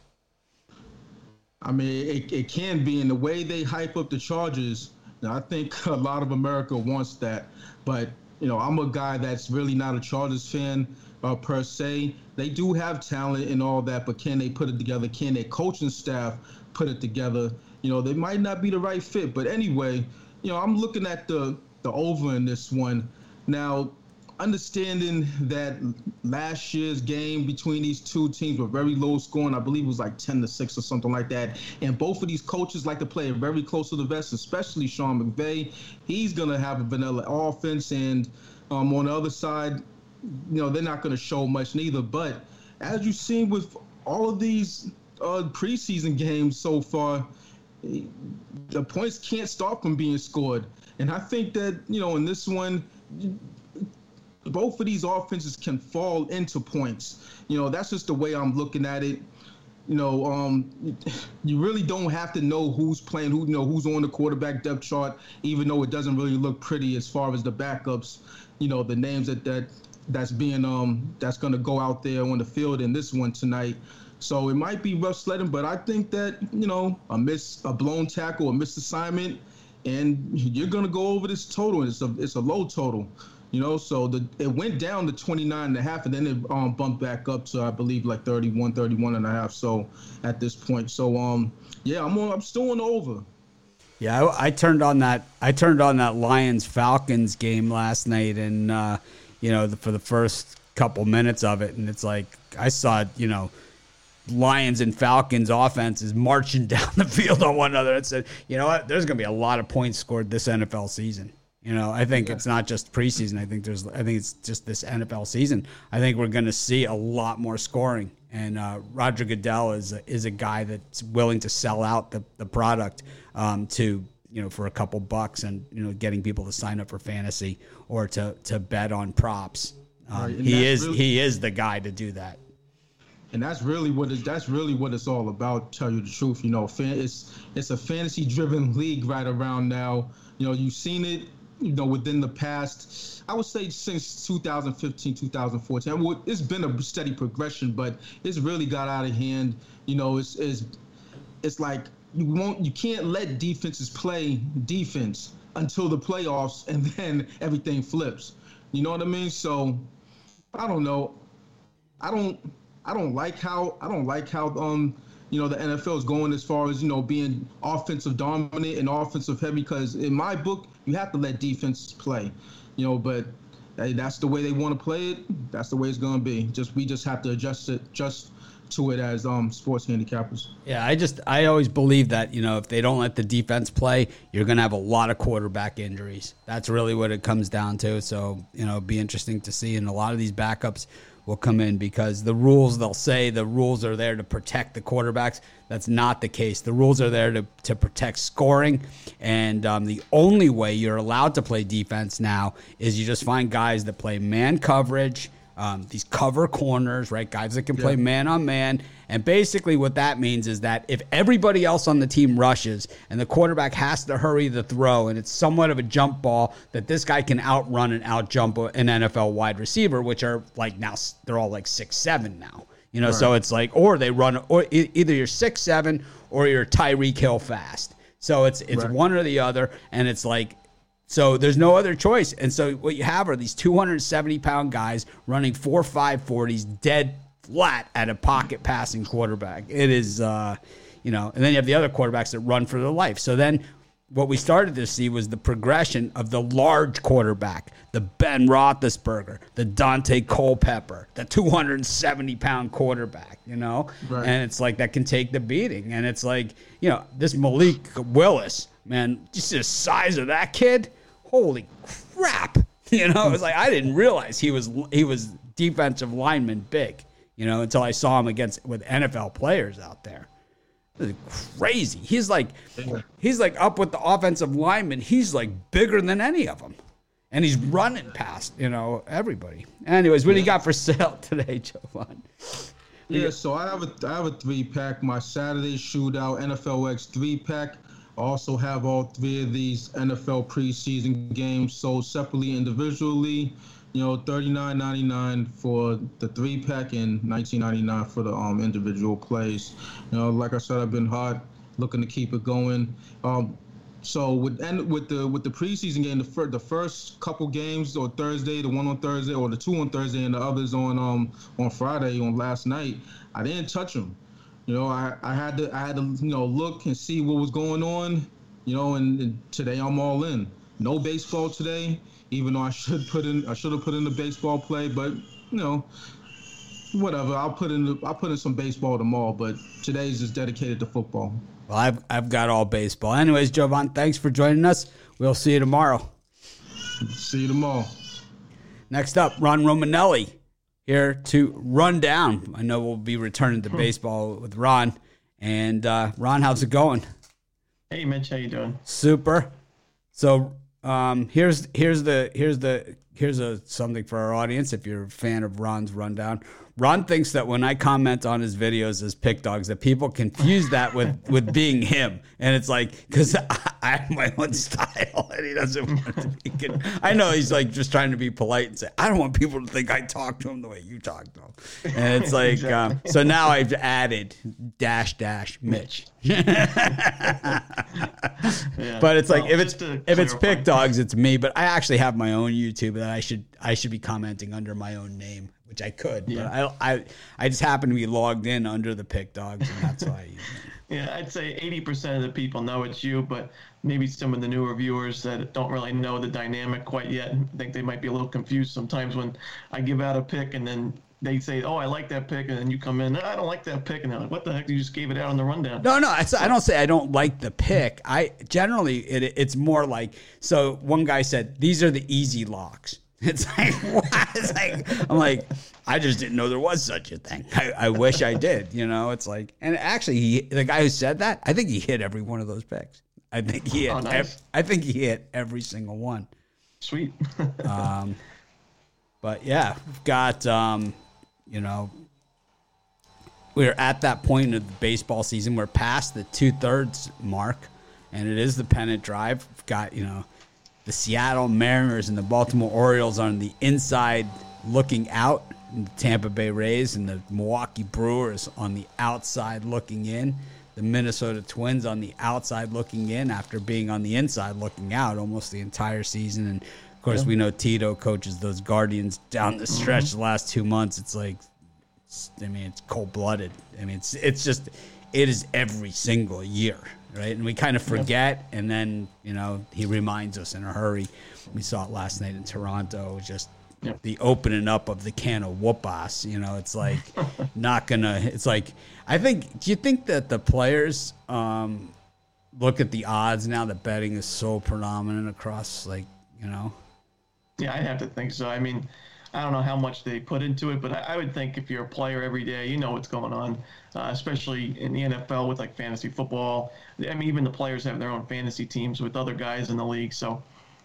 I mean, it, it can be in the way they hype up the Chargers. I think a lot of America wants that, but you know, I'm a guy that's really not a Chargers fan uh, per se. They do have talent and all that, but can they put it together? Can their coaching staff put it together? You know, they might not be the right fit. But anyway, you know, I'm looking at the the over in this one. Now, understanding that last year's game between these two teams were very low scoring. I believe it was like 10 to 6 or something like that. And both of these coaches like to play very close to the vest, especially Sean McVay. He's going to have a vanilla offense. And um, on the other side, you know, they're not going to show much neither. But as you've seen with all of these uh, preseason games so far, the points can't stop from being scored. And I think that, you know, in this one, both of these offenses can fall into points. You know, that's just the way I'm looking at it. You know, um, you really don't have to know who's playing, who you know who's on the quarterback depth chart, even though it doesn't really look pretty as far as the backups. You know, the names that that that's being um that's going to go out there on the field in this one tonight. So it might be rough sledding, but I think that you know a miss, a blown tackle, a missed assignment, and you're going to go over this total. It's a it's a low total. You know, so the it went down to 29 and a half and then it um, bumped back up to I believe like 31, 31 and a half. So at this point, so um yeah, I'm on, I'm still on over. Yeah, I, I, turned on that I turned on that Lions Falcons game last night and uh, you know, the, for the first couple minutes of it and it's like I saw, you know, Lions and Falcons offenses marching down the field on one another and said, you know what, there's going to be a lot of points scored this NFL season. You know, I think yeah. it's not just preseason. I think there's, I think it's just this NFL season. I think we're going to see a lot more scoring. And uh, Roger Goodell is a, is a guy that's willing to sell out the, the product um, to you know for a couple bucks and you know getting people to sign up for fantasy or to to bet on props. Um, right. He is really, he is the guy to do that. And that's really what is that's really what it's all about. Tell you the truth, you know, fan, it's it's a fantasy driven league right around now. You know, you've seen it you know, within the past, I would say since 2015, 2014. it's been a steady progression, but it's really got out of hand. You know, it's it's, it's like you won't, you can't let defenses play defense until the playoffs, and then everything flips. You know what I mean? So, I don't know. I don't, I don't like how I don't like how um you know the NFL is going as far as you know being offensive dominant and offensive heavy because in my book you have to let defense play, you know. But hey, that's the way they want to play it. That's the way it's going to be. Just we just have to adjust it just to it as um, sports handicappers. Yeah, I just I always believe that you know if they don't let the defense play, you're going to have a lot of quarterback injuries. That's really what it comes down to. So you know, be interesting to see. And a lot of these backups will come in because the rules they'll say the rules are there to protect the quarterbacks. That's not the case. The rules are there to, to protect scoring. And um, the only way you're allowed to play defense now is you just find guys that play man coverage um, these cover corners, right? Guys that can play man on man. And basically, what that means is that if everybody else on the team rushes and the quarterback has to hurry the throw, and it's somewhat of a jump ball, that this guy can outrun and outjump an NFL wide receiver, which are like now they're all like six seven now. You know, right. so it's like, or they run, or either you're six seven or you're Tyreek Hill fast. So it's it's right. one or the other, and it's like so there's no other choice. And so what you have are these 270 pound guys running four five 40s dead flat at a pocket passing quarterback. It is, uh, you know, and then you have the other quarterbacks that run for their life. So then what we started to see was the progression of the large quarterback, the Ben Roethlisberger, the Daunte Culpepper, the 270 pound quarterback, you know? Right. And it's like that can take the beating. And it's like, you know, this Malik Willis, man, just the size of that kid holy crap. You know, it was like I didn't realize he was he was defensive lineman big. You know, until I saw him against with NFL players out there. This is crazy. He's like he's like up with the offensive lineman. He's like bigger than any of them. And he's running past, you know, everybody. Anyways, what do you got for sale today, Jovan? Yeah, so I have a I have a three pack. My Saturday shootout NFL X three pack. Also have all three of these NFL preseason games sold separately, individually. You know, thirty nine ninety nine for the three pack and nineteen ninety nine for the um individual plays. You know, like I said, I've been hot, looking to keep it going. Um, so with and with the with the preseason game, the first the first couple games or Thursday, the one on Thursday or the two on Thursday and the others on um on Friday on last night, I didn't touch them. You know, I, I had to I had to you know look and see what was going on. You know, and, and today I'm all in. No baseball today, even though I should put in I should have put in the baseball play, but you know, whatever. I'll put in the, I'll put in some baseball tomorrow, but today's just dedicated to football. Well, I've I've got all baseball. Anyways, Jovan, thanks for joining us. We'll see you tomorrow. See you tomorrow. Next up, Ron Romanelli here to run down. I know we'll be returning to baseball with Ron. And uh, Ron, how's it going? Hey, Mitch, how you doing? Super. So um, here's here's the here's the here's a something for our audience. If you're a fan of Ron's rundown, Ron thinks that when I comment on his videos as pick dogs, that people confuse that with with being him, and it's like because I, I have my own style, and he doesn't want to be. Con- I know he's like just trying to be polite and say, I don't want people to think I talk to him the way you talk to him, and it's like um, so now I've added dash dash Mitch. But it's like if it's if it's pick dogs, it's me. But I actually have my own YouTube that I should I should be commenting under my own name, which I could. Yeah. But I I I just happen to be logged in under the pick dogs, and that's why I use it. Yeah, I'd say 80% of the people know it's you, but maybe some of the newer viewers that don't really know the dynamic quite yet I think they might be a little confused sometimes when I give out a pick and then they say, "Oh, I like that pick," and then you come in, "I don't like that pick," and they're like, "What the heck? You just gave it out on the rundown." No, no, it's, I don't say I don't like the pick. I generally it, it's more like so. One guy said these are the easy locks. It's like? It's like I'm like I just didn't know there was such a thing. I, I wish I did. You know, it's like and actually he the guy who said that I think he hit every one of those picks. I think he hit. Oh, nice. ev- I think he hit every single one. Sweet. But yeah, we've got um, you know, we're at that point of the baseball season. We're past the two thirds mark, and it is the pennant drive. We've got you know, the Seattle Mariners and the Baltimore Orioles on the inside looking out, the Tampa Bay Rays and the Milwaukee Brewers on the outside looking in. The Minnesota Twins on the outside looking in after being on the inside looking out almost the entire season. And of course, we know Tito coaches those Guardians down the stretch the last two months. It's like, it's- I mean, it's cold blooded. I mean, it's it's just it is every single year, right? And we kind of forget, and then you know he reminds us in a hurry. We saw it last night in Toronto. Just Yep. the opening up of the can of whoop ass. You know, it's like not gonna. It's like I think. Do you think that the players um, look at the odds now that betting is so predominant across, like you know? Yeah, I'd have to think so. I mean, I don't know how much they put into it, but I, I would think if you're a player every day, you know what's going on, uh, especially in the NFL with like fantasy football. I mean, even the players have their own fantasy teams with other guys in the league. So,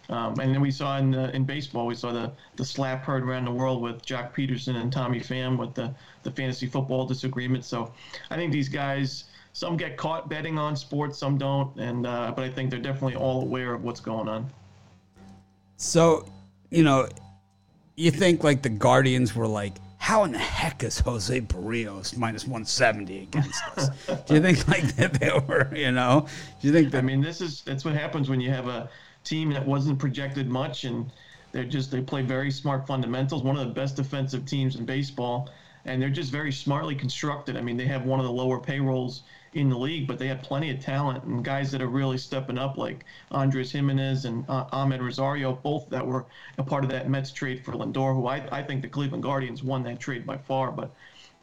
um, and then we saw in uh, in baseball, we saw the the slap heard around the world with Joc Pederson and Tommy Pham with the the fantasy football disagreement. So, I think these guys. Some get caught betting on sports, some don't, and uh, but I think they're definitely all aware of what's going on. So, you know, you think like the Guardians were like, how in the heck is Jose Berrios minus 170 against us? Do you think like that they were, you know? Do you think that? I mean, this is that's what happens when you have a team that wasn't projected much, and they're just they play very smart fundamentals. One of the best defensive teams in baseball, and they're just very smartly constructed. I mean, they have one of the lower payrolls in the league, but they have plenty of talent and guys that are really stepping up, like Andres Gimenez and uh, Amed Rosario, both that were a part of that Mets trade for Lindor, who I, I think the Cleveland Guardians won that trade by far, but.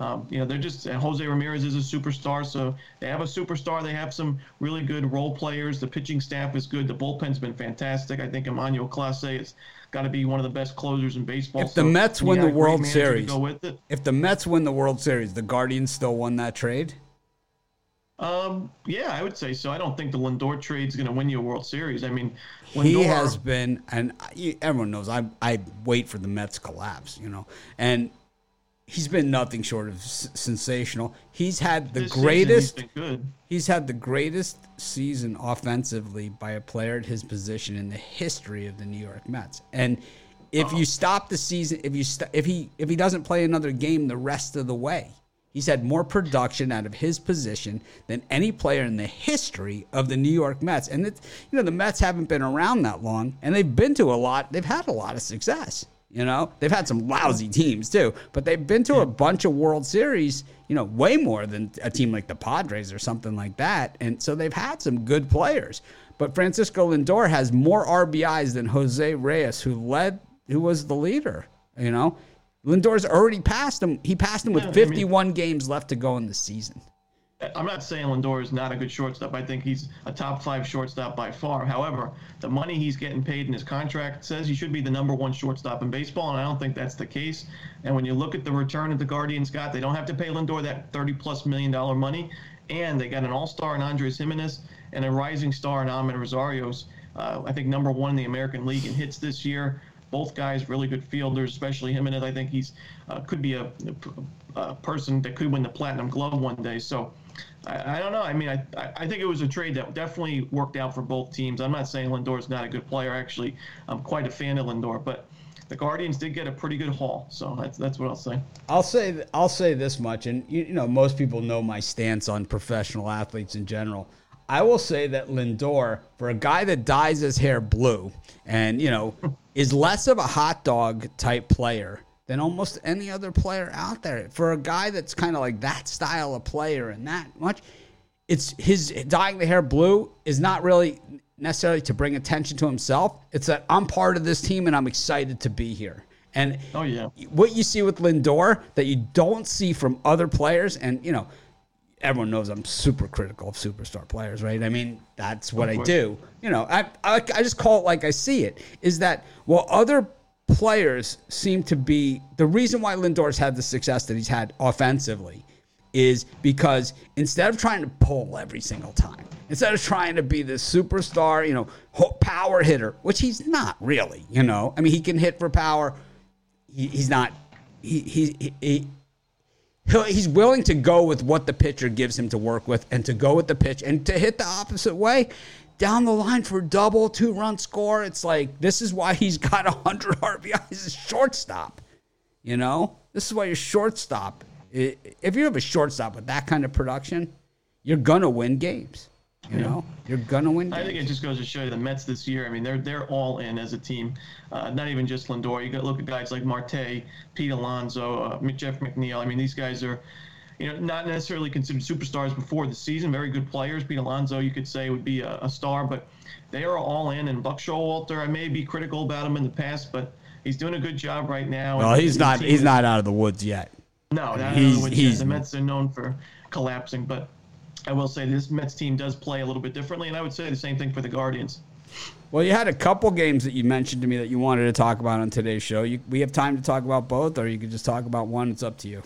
Um, you know, they're just Jose Ramirez is a superstar, so they have a superstar. They have some really good role players. The pitching staff is good. The bullpen's been fantastic. I think Emmanuel Clase has got to be one of the best closers in baseball. If the Mets win the World Series, go with it. if the Mets win the World Series, the Guardians still won that trade. Um, yeah, I would say so. I don't think the Lindor trade's going to win you a World Series. I mean, Lindor, he has been, and everyone knows I I wait for the Mets collapse, you know, and he's been nothing short of s- sensational. He's had the greatest. He's. He's had the greatest season offensively by a player at his position in the history of the New York Mets. And if you stop the season, if you st- if he if he doesn't play another game the rest of the way, he's had more production out of his position than any player in the history of the New York Mets. And it's you know the Mets haven't been around that long, and they've been to a lot. They've had a lot of success. You know, they've had some lousy teams too, but they've been to a bunch of World Series, you know, way more than a team like the Padres or something like that. And so they've had some good players. But Francisco Lindor has more RBIs than Jose Reyes, who led, who was the leader. You know, Lindor's already passed him. He passed him with Yeah, I mean- 51 games left to go in the season. I'm not saying Lindor is not a good shortstop. I think he's a top five shortstop by far. However, the money he's getting paid in his contract says he should be the number one shortstop in baseball, and I don't think that's the case. And when you look at the return that the Guardians got, they don't have to pay Lindor that 30 plus million dollar money, and they got an all star in Andres Gimenez and a rising star in Amed Rosario's. Uh, I think number one in the American League in hits this year. Both guys really good fielders, especially Gimenez. I think he's uh, could be a, a person that could win the Platinum Glove one day. So. I, I don't know. I mean, I, I think it was a trade that definitely worked out for both teams. I'm not saying Lindor's not a good player. Actually, I'm quite a fan of Lindor, but the Guardians did get a pretty good haul. So that's that's what I'll say. I'll say I'll say this much, and you, you know most people know my stance on professional athletes in general. I will say that Lindor, for a guy that dyes his hair blue, and you know is less of a hot dog type player than almost any other player out there. For a guy that's kind of like that style of player and that much, it's his dyeing the hair blue is not really necessarily to bring attention to himself. It's that I'm part of this team and I'm excited to be here. And Oh yeah. what you see with Lindor that you don't see from other players, and you know, everyone knows I'm super critical of superstar players, right? I mean, that's what I do. You know, I, I I just call it like I see it. Is that while other players seem to be the reason why Lindor's had the success that he's had offensively is because instead of trying to pull every single time, instead of trying to be this superstar, you know, power hitter, which he's not really, you know, I mean, he can hit for power. He, he's not, he, he, he, he's willing to go with what the pitcher gives him to work with and to go with the pitch and to hit the opposite way down the line for double, two run score. It's like, this is why he's got 100 RBIs as a shortstop. You know, this is why your shortstop if you have a shortstop with that kind of production, you're to win games. You know, you're going to win I think it just goes to show you the Mets this year. I mean, they're they're all in as a team. Uh, not even just Lindor. You got to look at guys like Marte, Pete Alonso, uh, Jeff McNeil. I mean, these guys are, you know, not necessarily considered superstars before the season. Very good players. Pete Alonso, you could say, would be a, a star, but they are all in. And Buck Showalter, I may be critical about him in the past, but he's doing a good job right now. Well, And he's not, he's is- not out of the woods yet. no, not He's- he's, he's- the Mets are known for collapsing, but I will say this Mets team does play a little bit differently, and I would say the same thing for the Guardians. Well, you had a couple games that you mentioned to me that you wanted to talk about on today's show. You, we have time to talk about both, or you could just talk about one. It's up to you.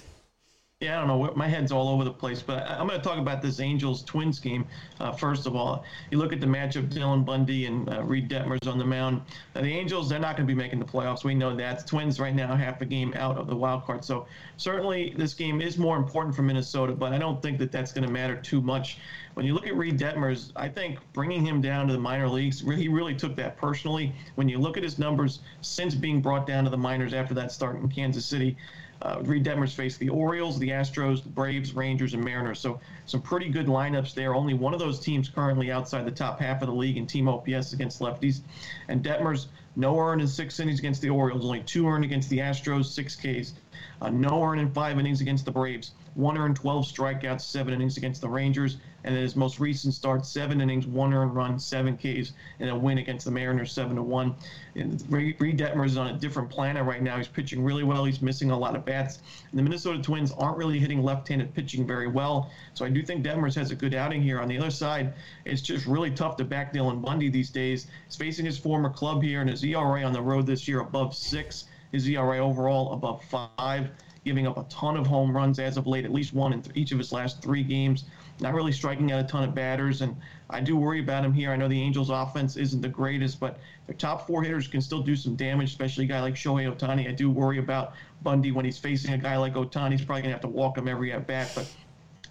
Yeah, I don't know. My head's all over the place, but I'm going to talk about this Angels Twins game. Uh, first of all, you look at the matchup: Dylan Bundy and uh, Reid Detmers on the mound. Now, the Angels, they're not going to be making the playoffs. We know that. The Twins right now half a game out of the wild card, so certainly this game is more important for Minnesota. But I don't think that that's going to matter too much. When you look at Reid Detmers, I think bringing him down to the minor leagues, he really took that personally. When you look at his numbers since being brought down to the minors after that start in Kansas City, uh, Reid Detmers faced the Orioles, the Astros, the Braves, Rangers, and Mariners. So some pretty good lineups there. Only one of those teams currently outside the top half of the league in team OPS against lefties. And Detmers, no earned in six innings against the Orioles, only two earned against the Astros, six Ks. Uh, no earned in five innings against the Braves. One earned, 12 strikeouts, seven innings against the Rangers, and then his most recent start, seven innings, one earned run, seven Ks, and a win against the Mariners, seven to one. And Reid Detmers is on a different planet right now. He's pitching really well. He's missing a lot of bats. And the Minnesota Twins aren't really hitting left-handed pitching very well, so I do think Detmers has a good outing here. On the other side, it's just really tough to back Dylan Bundy these days. He's facing his former club here, and his ERA on the road this year above six. His ERA overall above five giving up a ton of home runs as of late, at least one in th- each of his last three games. Not really striking out a ton of batters, and I do worry about him here. I know the Angels' offense isn't the greatest, but their top four hitters can still do some damage, especially a guy like Shohei Ohtani. I do worry about Bundy when he's facing a guy like Ohtani. He's probably going to have to walk him every at bat, but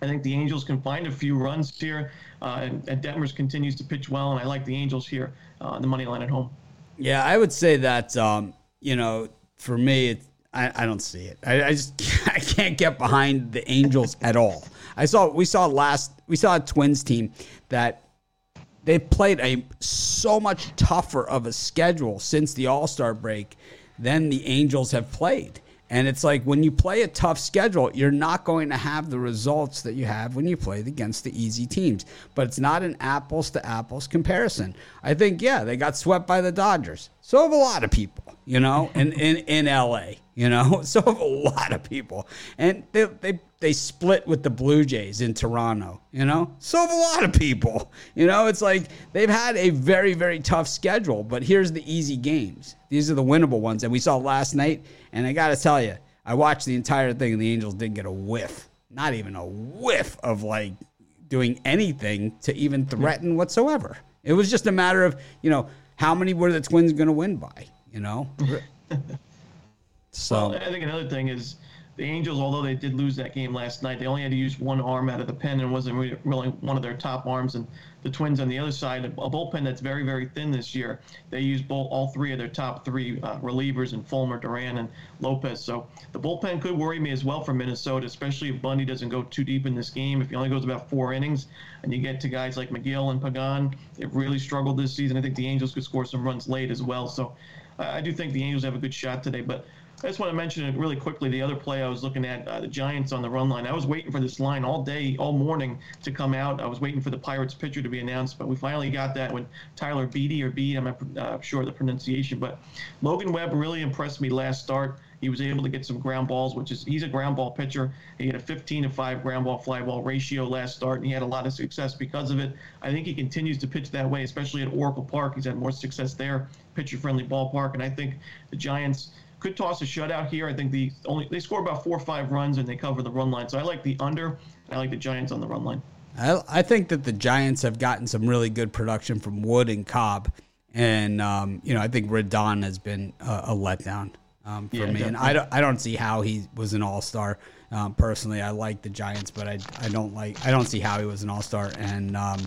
I think the Angels can find a few runs here, uh, and, and Detmers continues to pitch well, and I like the Angels here uh, the money line at home. Yeah, I would say that um, you know, for me, it, I, I don't see it. I, I just I can't get behind the Angels at all. I saw we saw last we saw a Twins team that they played a so much tougher of a schedule since the All Star break than the Angels have played. And it's like when you play a tough schedule, you're not going to have the results that you have when you played against the easy teams. But it's not an apples to apples comparison. I think, yeah, they got swept by the Dodgers. So have a lot of people, you know, in, in, in LA, you know, so have a lot of people. And they, they, they split with the Blue Jays in Toronto, you know, so have a lot of people. You know, it's like they've had a very, very tough schedule, but here's the easy games. These are the winnable ones. And we saw last night and I got to tell you, I watched the entire thing, and the Angels didn't get a whiff, not even a whiff of like doing anything to even threaten whatsoever. It was just a matter of, you know, how many were the Twins going to win by, you know? so well, I think another thing is the Angels, although they did lose that game last night, they only had to use one arm out of the pen and wasn't really one of their top arms. And the Twins on the other side, a bullpen that's very, very thin this year. They use both, all three of their top three uh, relievers in Fulmer, Duran, and Lopez. So the bullpen could worry me as well for Minnesota, especially if Bundy doesn't go too deep in this game. If he only goes about four innings, and you get to guys like Megill and Pagan, they've really struggled this season. I think the Angels could score some runs late as well. So I do think the Angels have a good shot today, but I just want to mention it really quickly. The other play I was looking at, uh, the Giants on the run line. I was waiting for this line all day, all morning to come out. I was waiting for the Pirates pitcher to be announced, but we finally got that when Tyler Beede or Beat, I'm not uh, sure of the pronunciation, but Logan Webb really impressed me last start. He was able to get some ground balls, which is he's a ground ball pitcher. He had a 15 to 5 ground ball fly ball ratio last start, and he had a lot of success because of it. I think he continues to pitch that way, especially at Oracle Park. He's had more success there, pitcher friendly ballpark, and I think the Giants could toss a shutout here. I think the only they score about four or five runs and they cover the run line. So I like the under. I like the Giants on the run line. I, I think that the Giants have gotten some really good production from Wood and Cobb, and um, you know I think Rodon has been a, a letdown um, for yeah, me, definitely. and I don't I don't see how he was an All Star. Um, personally, I like the Giants, but I, I don't like I don't see how he was an All Star, and um,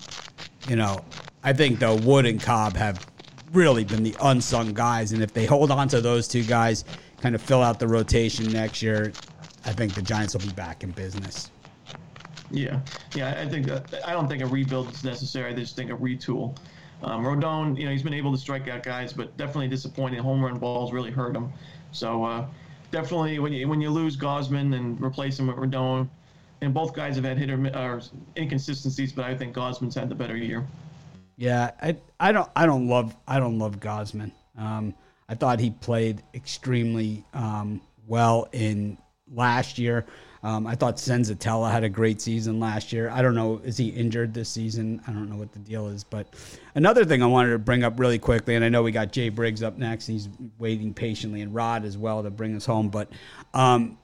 you know I think though Wood and Cobb have really been the unsung guys. And if they hold on to those two guys, kind of fill out the rotation next year, I think the Giants will be back in business. Yeah, yeah, I think that, I don't think a rebuild is necessary. I just think a retool. Um, Rodon, you know, he's been able to strike out guys, but definitely disappointing. Home run balls really hurt him. So uh, definitely, when you when you lose Gausman and replace him with Rodon, and both guys have had hit or inconsistencies, but I think Gausman's had the better year. Yeah, I I don't I don't love I don't love Gausman. Um, I thought he played extremely um, well in last year. Um, I thought Senzatela had a great season last year. I don't know, is he injured this season? I don't know what the deal is. But another thing I wanted to bring up really quickly, and I know we got Jay Briggs up next. He's waiting patiently, and Rod as well to bring us home. But, um,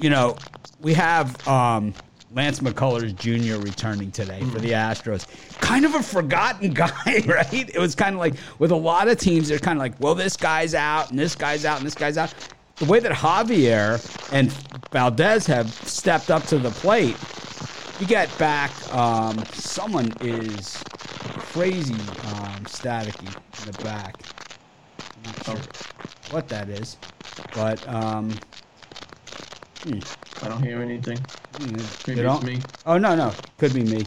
you know, we have um, Lance McCullers Jr. returning today for the Astros. Kind of a forgotten guy, right? It was kind of like with a lot of teams, they're kind of like, well, this guy's out, and this guy's out, and this guy's out. The way that Javier and Valdez have stepped up to the plate, you get back. Um, someone is crazy um, staticky in the back. I'm not sure what that is, but um, hmm. I don't hear anything. Maybe it's me. Oh no, no, could be me.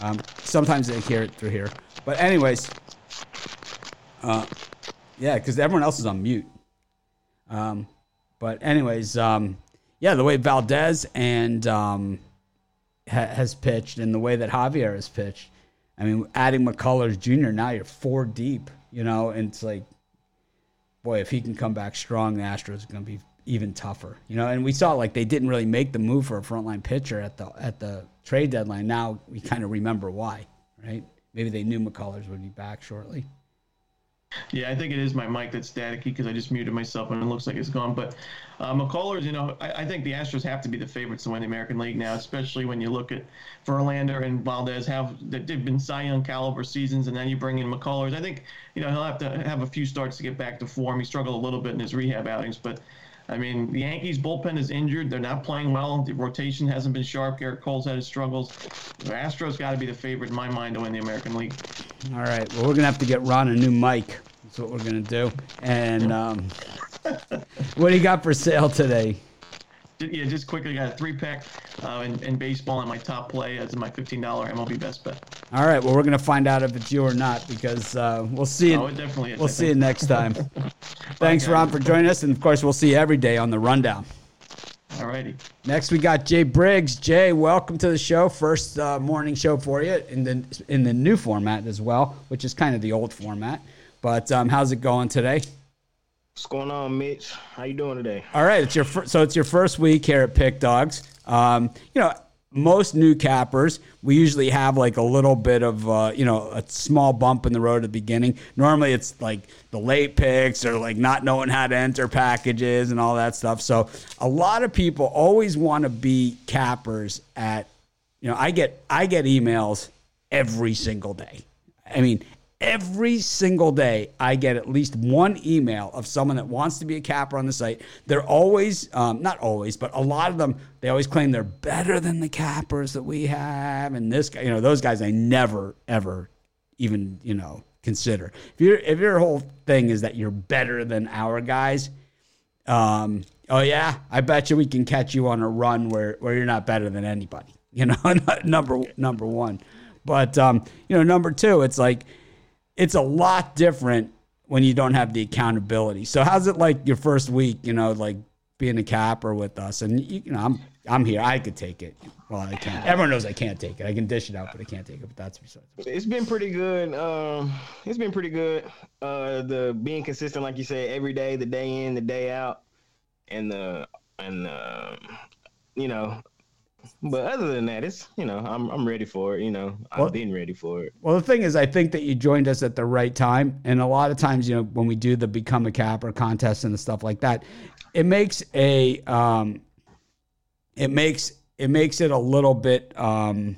Um, sometimes they hear it through here, but anyways, uh, yeah, because everyone else is on mute. Um, but anyways, um, yeah, the way Valdez and um, ha- has pitched, and the way that Javier has pitched. I mean, adding McCullers Jr. Now you're four deep. You know, and it's like, boy, if he can come back strong, the Astros are going to be even tougher. You know, and we saw like they didn't really make the move for a frontline pitcher at the at the trade deadline. Now we kind of remember why, right? Maybe they knew McCullers would be back shortly. Yeah, I think it is my mic that's staticky because I just muted myself and it looks like it's gone. But uh, McCullers, you know, I, I, think the Astros have to be the favorites to win the American League now, especially when you look at Verlander and Valdez have they've been Cy Young caliber seasons, and then you bring in McCullers. I think you know he'll have to have a few starts to get back to form. He struggled a little bit in his rehab outings, but I mean, the Yankees bullpen is injured. They're not playing well. The rotation hasn't been sharp. Gerrit Cole's had his struggles. The Astros got to be the favorite in my mind to win the American League. All right. Well, we're gonna have to get Ron a new mic. That's what we're gonna do. And um, what do you got for sale today? Yeah, just quickly got a three pack uh, in, in, baseball and my top play as my fifteen dollar MLB best bet. All right, well we're gonna find out if it's you or not because uh, we'll see. Oh, it definitely is. We'll see you next time. Thanks, Bye, Ron, for joining us, and of course we'll see you every day on the rundown. All righty. Next we got Jay Briggs. Jay, welcome to the show. First uh, morning show for you in the in the new format as well, which is kind of the old format. But um, how's it going today? What's going on, Mitch? How you doing today? All right, it's your fir- so it's your first week here at Pick Dogs. Um, you know, most new cappers, we usually have like a little bit of, uh, you know, a small bump in the road at the beginning. Normally it's like the late picks or like not knowing how to enter packages and all that stuff. So a lot of people always want to be cappers at, you know, I get, I get emails every single day. I mean, Every single day, I get at least one email of someone that wants to be a capper on the site. They're always, um, not always, but a lot of them, they always claim they're better than the cappers that we have. And this guy, you know, those guys I never, ever even, you know, consider. If, you if your whole thing is that you're better than our guys, um, oh yeah, I bet you we can catch you on a run where, where you're not better than anybody. You know, number number one. But um, you know, number two, it's like it's a lot different when you don't have the accountability. So how's it like your first week, you know, like being a capper with us? And you, you know, I'm I'm here. I could take it. Well, I can't. Everyone knows I can't take it. I can dish it out, but I can't take it. But that's besides. It's been pretty good. Um, it's been pretty good. Uh, the being consistent, like you said, every day, the day in, the day out, and the and uh, you know, but other than that, it's you know I'm I'm ready for it. You know I've well, been ready for it. Well, the thing is, I think that you joined us at the right time, and a lot of times, you know, when we do the become a capper contest and the stuff like that, it makes a um, it makes it makes it a little bit um,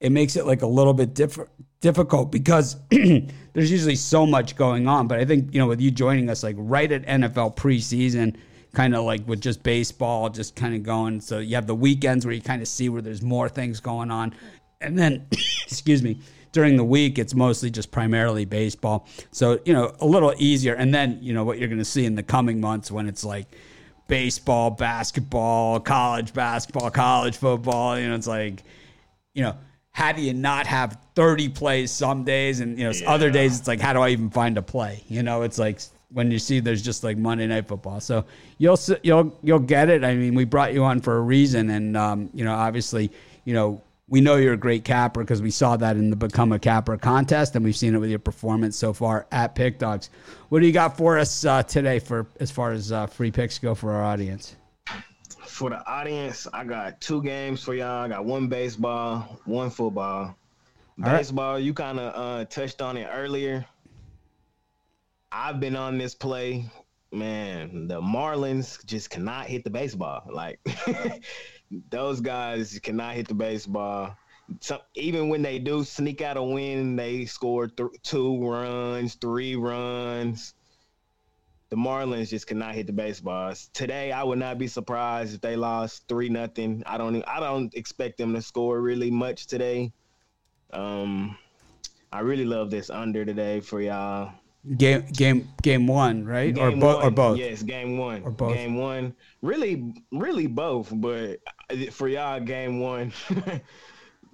it makes it like a little bit different difficult because there's usually so much going on. But I think you know with you joining us like right at NFL preseason kind of like with just baseball, just kind of going. So you have the weekends where you kind of see where there's more things going on. And then, excuse me, during the week, it's mostly just primarily baseball. So, you know, a little easier. And then, you know, what you're going to see in the coming months when it's like baseball, basketball, college basketball, college football, you know, it's like, you know, how do you not have 30 plays some days and you know yeah. other days it's like how do i even find a play you know it's like when you see there's just like Monday Night Football. So you'll you'll you'll get it. I mean, we brought you on for a reason, and um, you know, obviously, you know, we know you're a great capper because we saw that in the Become a Capper contest, and we've seen it with your performance so far at Pick Dogs. What do you got for us uh, today for as far as uh, free picks go for our audience? For the audience, I got two games for y'all. I got one baseball, one football. Baseball, right. you kind of uh, touched on it earlier. I've been on this play, man. The Marlins just cannot hit the baseball. Like those guys cannot hit the baseball. So even when they do sneak out a win, they score th- two runs, three runs. The Marlins just cannot hit the baseballs. Today, I would not be surprised if they lost three nothing. I don't. I don't expect them to score really much today. Um, I really love this under today for y'all. Game game game one, right? Game or, bo- one. or both? Yes, game one. Or both. Game one. Really, really both. But for y'all, game one.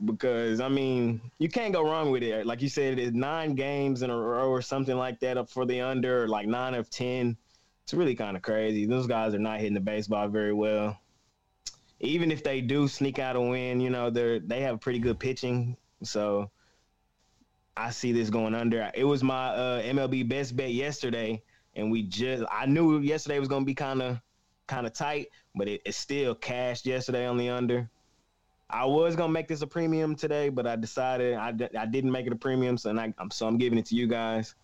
because I mean, you can't go wrong with it. Like you said, it's nine games in a row or something like that up for the under, like nine of ten. it's really kind of crazy. Those guys are not hitting the baseball very well. Even if they do sneak out a win, you know, they're they have pretty good pitching. So I see this going under. It was my uh, MLB best bet yesterday, and we just I knew yesterday was gonna be kind of kind of tight, but it, it still cashed yesterday on the under. I was gonna make this a premium today, but I decided I, d- I didn't make it a premium, so I, I'm so I'm giving it to you guys.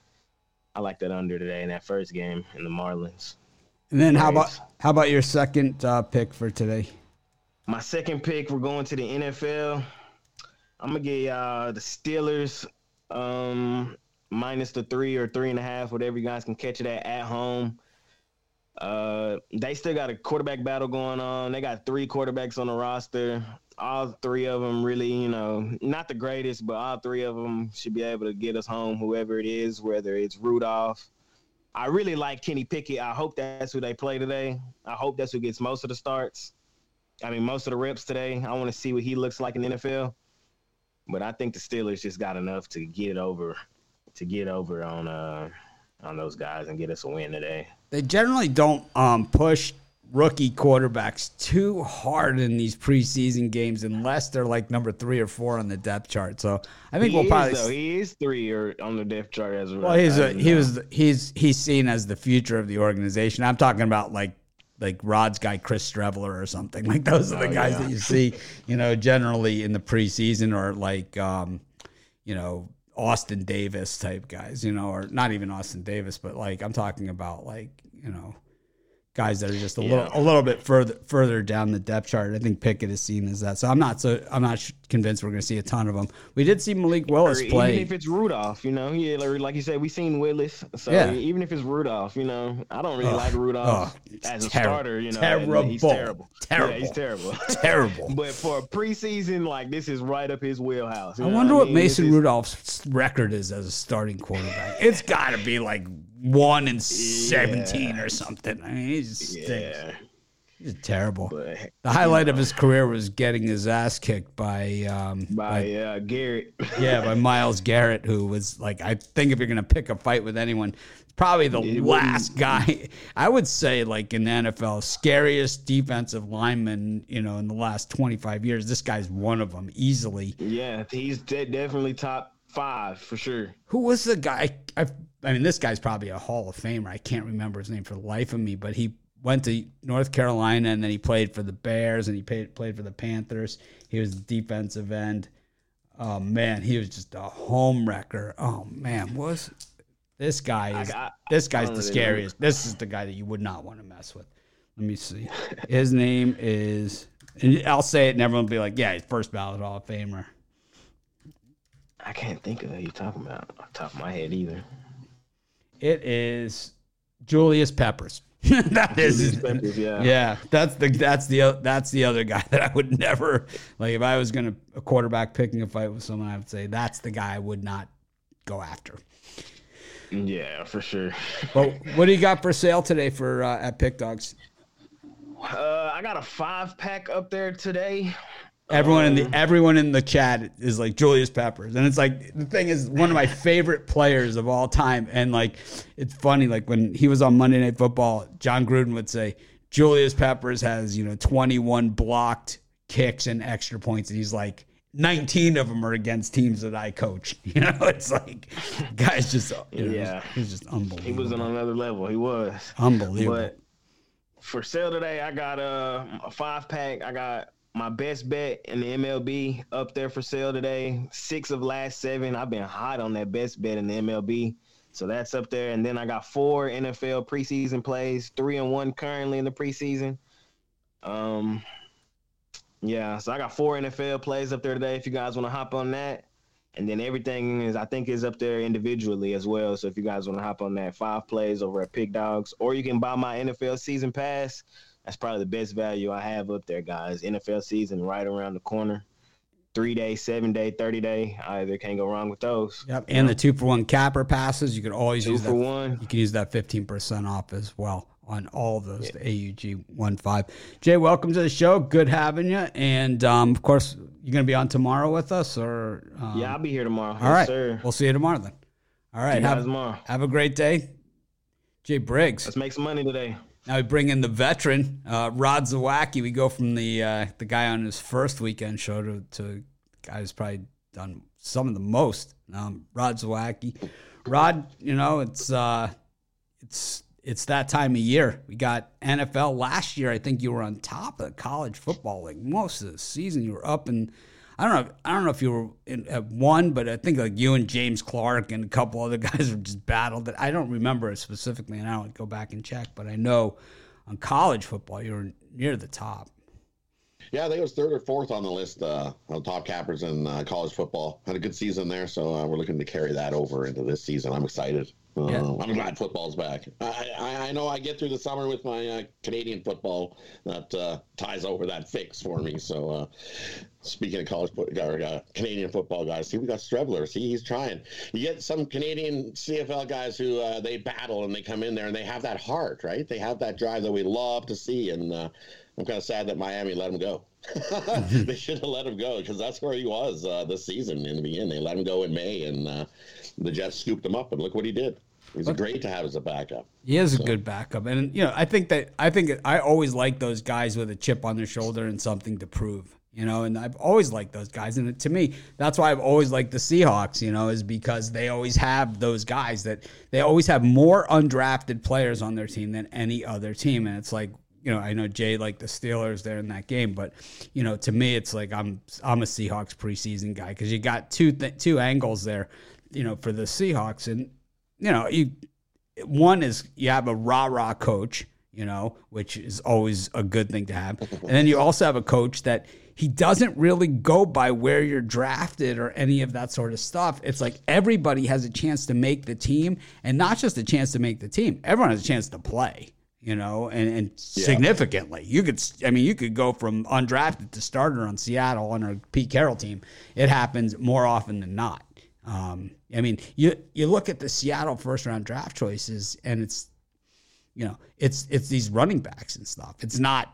I like that under today in that first game in the Marlins. And then how about how about your second uh, pick for today? My second pick, we're going to the NFL. I'm gonna get y'all uh, the Steelers um, minus the three or three and a half, whatever you guys can catch it at at home. Uh, they still got a quarterback battle going on. They got three quarterbacks on the roster. All three of them really, you know, not the greatest, but all three of them should be able to get us home, whoever it is, whether it's Rudolph. I really like Kenny Pickett. I hope that's who they play today. I hope that's who gets most of the starts. I mean, most of the reps today. I want to see what he looks like in the NFL. But I think the Steelers just got enough to get over, to get over on uh on those guys and get us a win today. They generally don't um, push rookie quarterbacks too hard in these preseason games unless they're like number three or four on the depth chart. So I think He we'll is, probably. though. He is three or on the depth chart as well, Well, he's a, he was he's he's seen as the future of the organization. I'm talking about like like Rod's guy Chris Streveler or something. Like those are the Oh, guys yeah. that you see, you know, generally in the preseason or like um, you know, Austin Davis type guys, you know, or not even Austin Davis, but like I'm talking about like, you know, guys that are just a Yeah. little a little bit further further down the depth chart. I think Pickett is seen as that. So I'm not so I'm not convinced we're going to see a ton of them. We did see Malik Willis Or play. Even if it's Rudolph, you know, yeah, like, you said, we seen Willis. So Yeah. even if it's Rudolph, you know, I don't really Ugh. like Rudolph Ugh. as a Terri- starter. You know, terrible. he's terrible. Terrible. Yeah, he's terrible. Terrible. but for a preseason, like this is right up his wheelhouse. I wonder what mean? This Mason is- Rudolph's record is as a starting quarterback. It's got to be like one and seventeen or something. I mean, he just. Yeah, He's terrible. but The highlight of his career was getting his ass kicked by, um, by uh, Garrett. yeah, by Myles Garrett, who was like, I think if you're gonna pick a fight with anyone, probably the It last guy. I would say, like in the NFL, scariest defensive lineman, you know, in the last 25 years. This guy's one of them easily. yeah, he's de- definitely top five for sure. Who was the guy? I, I mean, this guy's probably a Hall of Famer. I can't remember his name for the life of me, but he went to North Carolina and then he played for the Bears and he played, played for the Panthers. He was defensive end. Oh man, he was just a home wrecker. Oh man, was this guy is I- this guy's the don't know. scariest. This is the guy that you would not want to mess with. Let me see. His name is, and I'll say it, and everyone will be like, "Yeah, he's first ballot Hall of Famer." I can't think of who you're talking about off the top of my head either. It is Julius Peppers. that is Peppers, yeah. yeah. That's the that's the that's the other guy that I would never like. If I was gonna a quarterback picking a fight with someone, I would say that's the guy I would not go after. Yeah, for sure. But what do you got for sale today for uh, at Pick Dogs? Uh, I got a five pack up there today. Everyone in the everyone in the chat is like Julius Peppers, and it's like the thing is one of my favorite players of all time. And like it's funny, like when he was on Monday Night Football, Jon Gruden would say Julius Peppers has you know 21 blocked kicks and extra points, and he's like 19 of them are against teams that I coach. You know, it's like guys just you know, Yeah. he's just unbelievable. He was on another level. He was. unbelievable. But for sale today, I got uh, a five pack. I got my best bet in the MLB up there for sale today. Six of last seven. I've been hot on that best bet in the MLB. So that's up there. And then I got four NFL preseason plays, three and one currently in the preseason. Um, yeah, so I got four NFL plays up there today. If you guys want to hop on that, and then everything is I think is up there individually as well. So if you guys want to hop on that, five plays over at Pick Dogs, or you can buy my NFL season pass. That's probably the best value I have up there, guys. NFL season right around the corner. Three day, seven day, thirty day. Either can't go wrong with those. Yep, and the two for one capper passes. You could always Two use for that. one. You can use that fifteen percent off as well on all those. The AUG one five. Jay, welcome to the show. Good having you. And um, of course, you're going to be on tomorrow with us, or um, Yeah, I'll be here tomorrow. all right. Yes, sir. We'll see you tomorrow then. All right. See you guys Have, tomorrow. have a great day. Jay Briggs. Let's make some money today. Now we bring in the veteran, uh, Rod Zawacki. We go from the uh, the guy on his first weekend show to, to the guy who's probably done some of the most. Um, Rod Zawacki. Rod, you know, it's uh, it's it's that time of year. We got NFL last year. I think you were on top of college football like most of the season. You were up and I don't know. I don't know if you were in, at one, but I think like you and James Clark and a couple other guys were just battled. That I don't remember it specifically, and I don't go back and check. But I know on college football you were near the top. Yeah, I think it was third or fourth on the list uh, of top cappers in uh, college football. Had a good season there, so uh, we're looking to carry that over into this season. I'm excited. Uh. I'm glad football's back. I, I, I, know I get through the summer with my uh, Canadian football that uh, ties over that fix for me. So, uh, speaking of college or, uh, Canadian football guys, see we got Streveler. See he's trying. You get some Canadian CFL guys who uh, they battle and they come in there and they have that heart, right? They have that drive that we love to see. And I'm kind of sad that Miami let him go. they should have let him go because that's where he was uh, this season in the beginning. They let him go in May and uh, the Jets scooped him up, and look what he did. He's great to have as a backup. He is so. a good backup, and you know, I think that I think I always like those guys with a chip on their shoulder and something to prove. You know, and I've always liked those guys, and to me, that's why I've always liked the Seahawks. You know, is because they always have those guys that they always have more undrafted players on their team than any other team, and it's like you know, I know Jay like the Steelers there in that game, but you know, to me, it's like I'm I'm a Seahawks preseason guy because you got two th- two angles there, you know, for the Seahawks, and you know, you one is you have a rah rah coach, you know, which is always a good thing to have, and then you also have a coach that he doesn't really go by where you're drafted or any of that sort of stuff. It's like everybody has a chance to make the team, and not just a chance to make the team. Everyone has a chance to play you know, and, and yeah. significantly. You could, I mean, you could go from undrafted to starter on Seattle on a Pete Carroll team. It happens more often than not. Um, I mean, you you look at the Seattle first round draft choices, and it's you know it's it's these running backs and stuff. It's not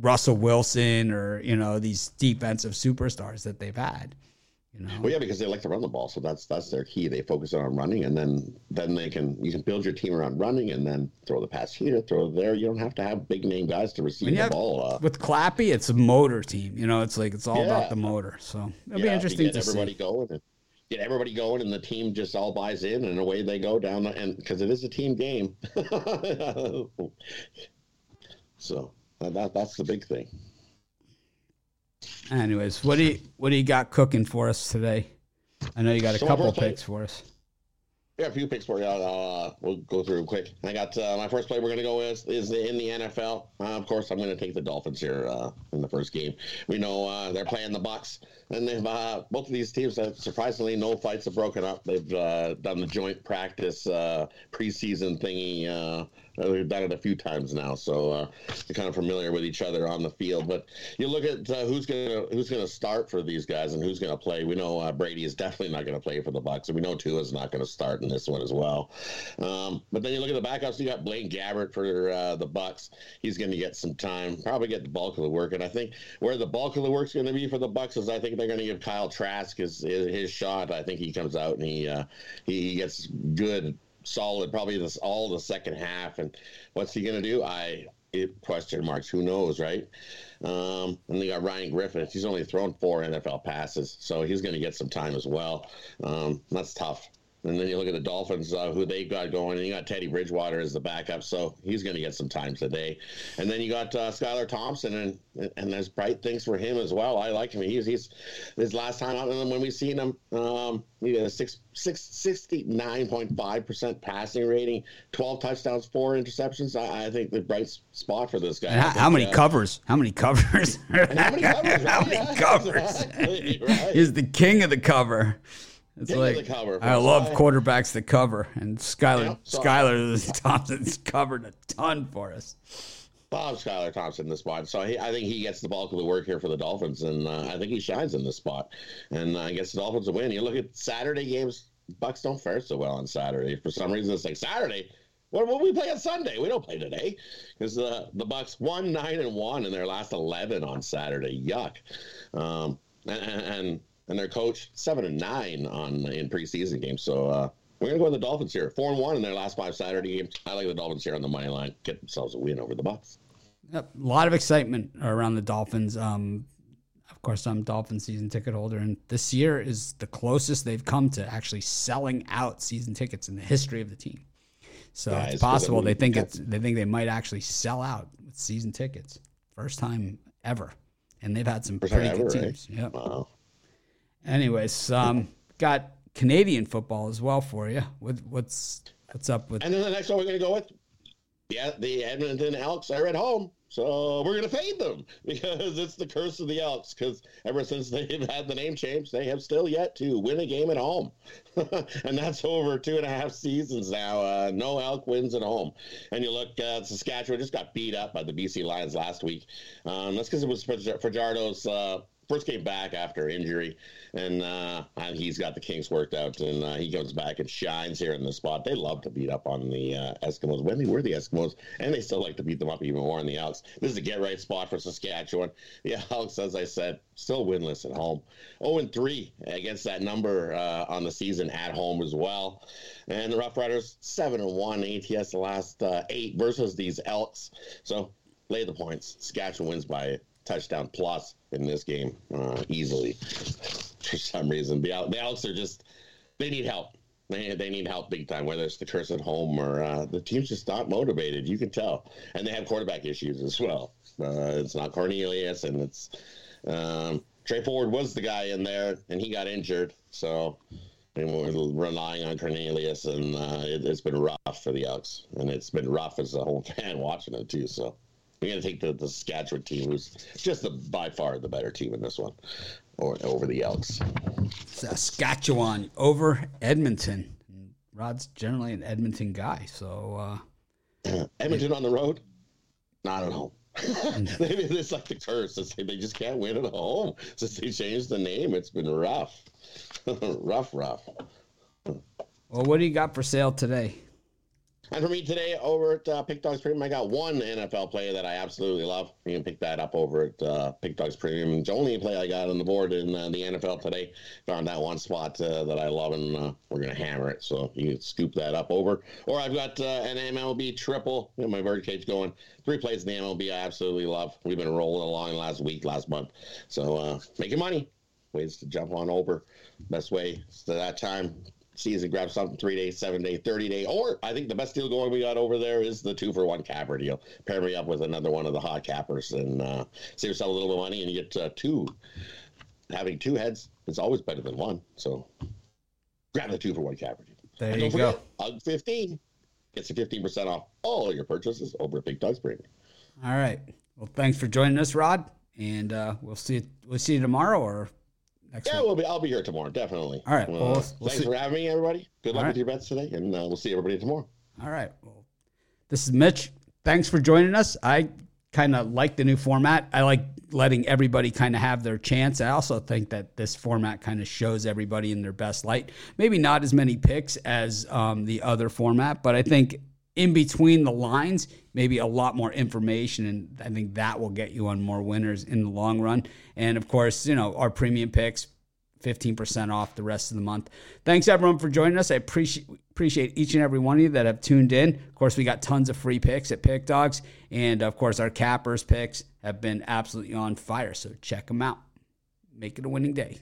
Russell Wilson or you know these defensive superstars that they've had. You know? Well, yeah, because they like to run the ball, so that's that's their key. They focus on running, and then then they can you can build your team around running, and then throw the pass here, throw there. You don't have to have big name guys to receive the ball. Uh, with Clappy, it's a motor team. You know, it's like it's all yeah. about the motor. So it'll yeah, be interesting to everybody see. going. And, get everybody going and the team just all buys in and away they go down the, and because it is a team game so that that's the big thing anyways what do you what do you got cooking for us today i know you got a so couple picks for us yeah, a few picks for you. Uh, we'll go through quick. I got uh, my first play. We're going to go with is in the NFL. Uh, of course, I'm going to take the Dolphins here uh, in the first game. We know uh, they're playing the Bucs, and they've uh, both of these teams have surprisingly no fights have broken up. They've done the joint practice preseason thingy uh, we've done it a few times now, so uh, are kind of familiar with each other on the field. But you look at uh, who's gonna who's gonna start for these guys and who's gonna play. We know uh, Brady is definitely not gonna play for the Bucs, and we know Tua is not gonna start in this one as well. Um, but then you look at the backups. You got Blaine Gabbert for uh, the Bucs. He's gonna get some time, probably get the bulk of the work. And I think where the bulk of the work's gonna be for the Bucs is I think they're gonna give Kyle Trask his his, his shot. I think he comes out and he uh, he gets good solid probably this all the second half. And what's he going to do? I it, question marks. Who knows, right? Um, and they got Ryan Griffin. He's only thrown four NFL passes, so he's going to get some time as well. Um, that's tough. And then you look at the Dolphins, uh, who they've got going, and you got Teddy Bridgewater as the backup, so he's going to get some time today. And then you got uh, Skylar Thompson, and and there's bright things for him as well. I like him. He's he's his last time out, and when we seen him, um, he had a six six sixty nine point five percent passing rating, twelve touchdowns, four interceptions. I, I think the bright spot for this guy. How, think, how, many uh, covers? How many covers? how many covers? how many covers? right. He's the king of the cover. It's like I love quarterbacks that cover, and Skylar yeah, Skylar Thompson's covered a ton for us. Bob Skylar Thompson in this spot, so he, I think he gets the bulk of the work here for the Dolphins, and uh, I think he shines in this spot, and I uh, guess the Dolphins will win. You look at Saturday games; Bucs don't fare so well on Saturday. For some reason, it's like Saturday. What will we play on Sunday? We don't play today because uh, the Bucs won nine and one in their last eleven on Saturday. Yuck. Um, and, and and their coach seven and nine on in preseason games. So uh, We're gonna go with the Dolphins here. Four and one in their last five Saturday games. I like the Dolphins here on the money line. Get themselves a win over the Bucs. Yep. A lot of excitement around the Dolphins. Um, of course, I'm a Dolphin season ticket holder, and this year is the closest they've come to actually selling out season tickets in the history of the team. So Yeah, it's it's possible they think it's they think they might actually sell out with season tickets, first time ever, and they've had some First pretty good ever, right? teams. Yep. Wow. Anyways, um, got Canadian football as well for you. What, what's what's up with? And then the next one we're going to go with, yeah, the Edmonton Elks are at home. So we're going to fade them because it's the curse of the Elks. Because ever since they've had the name change, they have still yet to win a game at home. and that's over two and a half seasons now. Uh, no Elk wins at home. And you look, uh, Saskatchewan just got beat up by the BC Lions last week. Um, that's because it was Fajardo's uh, first came back after injury, and uh, he's got the kinks worked out, and uh, he comes back and shines here in the spot. They love to beat up on the uh, Eskimos when they were the Eskimos, and they still like to beat them up even more in the Elks. This is a get right spot for Saskatchewan. The Elks, as I said, still winless at home. 0 and 3 against that number uh, on the season at home as well. And the Rough Riders 7 and 1 ATS the last uh, eight versus these Elks. So lay the points. Saskatchewan wins by touchdown plus in this game uh, easily for some reason. The, the Elks are just, they need help. They, they need help big time, whether it's the curse at home or uh, the team's just not motivated. You can tell. And they have quarterback issues as well. Uh, it's not Cornelius, and it's um, Tre Ford was the guy in there, and he got injured. So we're relying on Cornelius, and uh, it, it's been rough for the Elks. And it's been rough as a whole fan watching it, too. So we're going to take the, the Saskatchewan team, who's just the, by far the better team in this one, or over the Elks. Saskatchewan over Edmonton. Rod's generally an Edmonton guy, so uh, Edmonton on the road, not at home. Maybe it's like the curse. It's like they just can't win at home since they changed the name. It's been rough, rough, rough. well, what do you got for sale today? And for me today over at uh, Pick Dogs Premium, I got one NFL player that I absolutely love. You can pick that up over at uh, Pick Dogs Premium. It's the only play I got on the board in uh, the NFL today. Found that one spot uh, that I love, and uh, we're going to hammer it. So you can scoop that up over. Or I've got uh, an MLB triple. You my birdcage going. Three plays in the MLB I absolutely love. We've been rolling along last week, last month. So uh, making money. Ways to jump on over. Best way to that time season, grab something three day, seven day, 30 day. Or I think the best deal going we got over there is the two for one capper deal. Pair me up with another one of the hot cappers and uh, save yourself a little bit of money and you get uh, two. Having two heads is always better than one. So grab the two for one capper deal. There and you don't go. forget, UG 15 gets you 15% off all your purchases over at Pick Dogs Premium. All right. Well, thanks for joining us, Rod, and uh, we'll see. We'll see you tomorrow or next Yeah, we'll be, I'll be here tomorrow, definitely. All right, well, we'll- we'll thanks see- for having me, everybody. Good luck All with your bets today, and uh, we'll see everybody tomorrow. All right. Well, this is Mitch. Thanks for joining us. I kind of like the new format. I like letting everybody kind of have their chance. I also think that this format kind of shows everybody in their best light. Maybe not as many picks as um, the other format, but I think in between the lines, maybe a lot more information. And I think that will get you on more winners in the long run. And of course, you know, our premium picks, 15% off the rest of the month. Thanks everyone for joining us. I appreciate appreciate each and every one of you that have tuned in. Of course, we got tons of free picks at Pick Dogs, and of course, our cappers picks have been absolutely on fire. So check them out. Make it a winning day.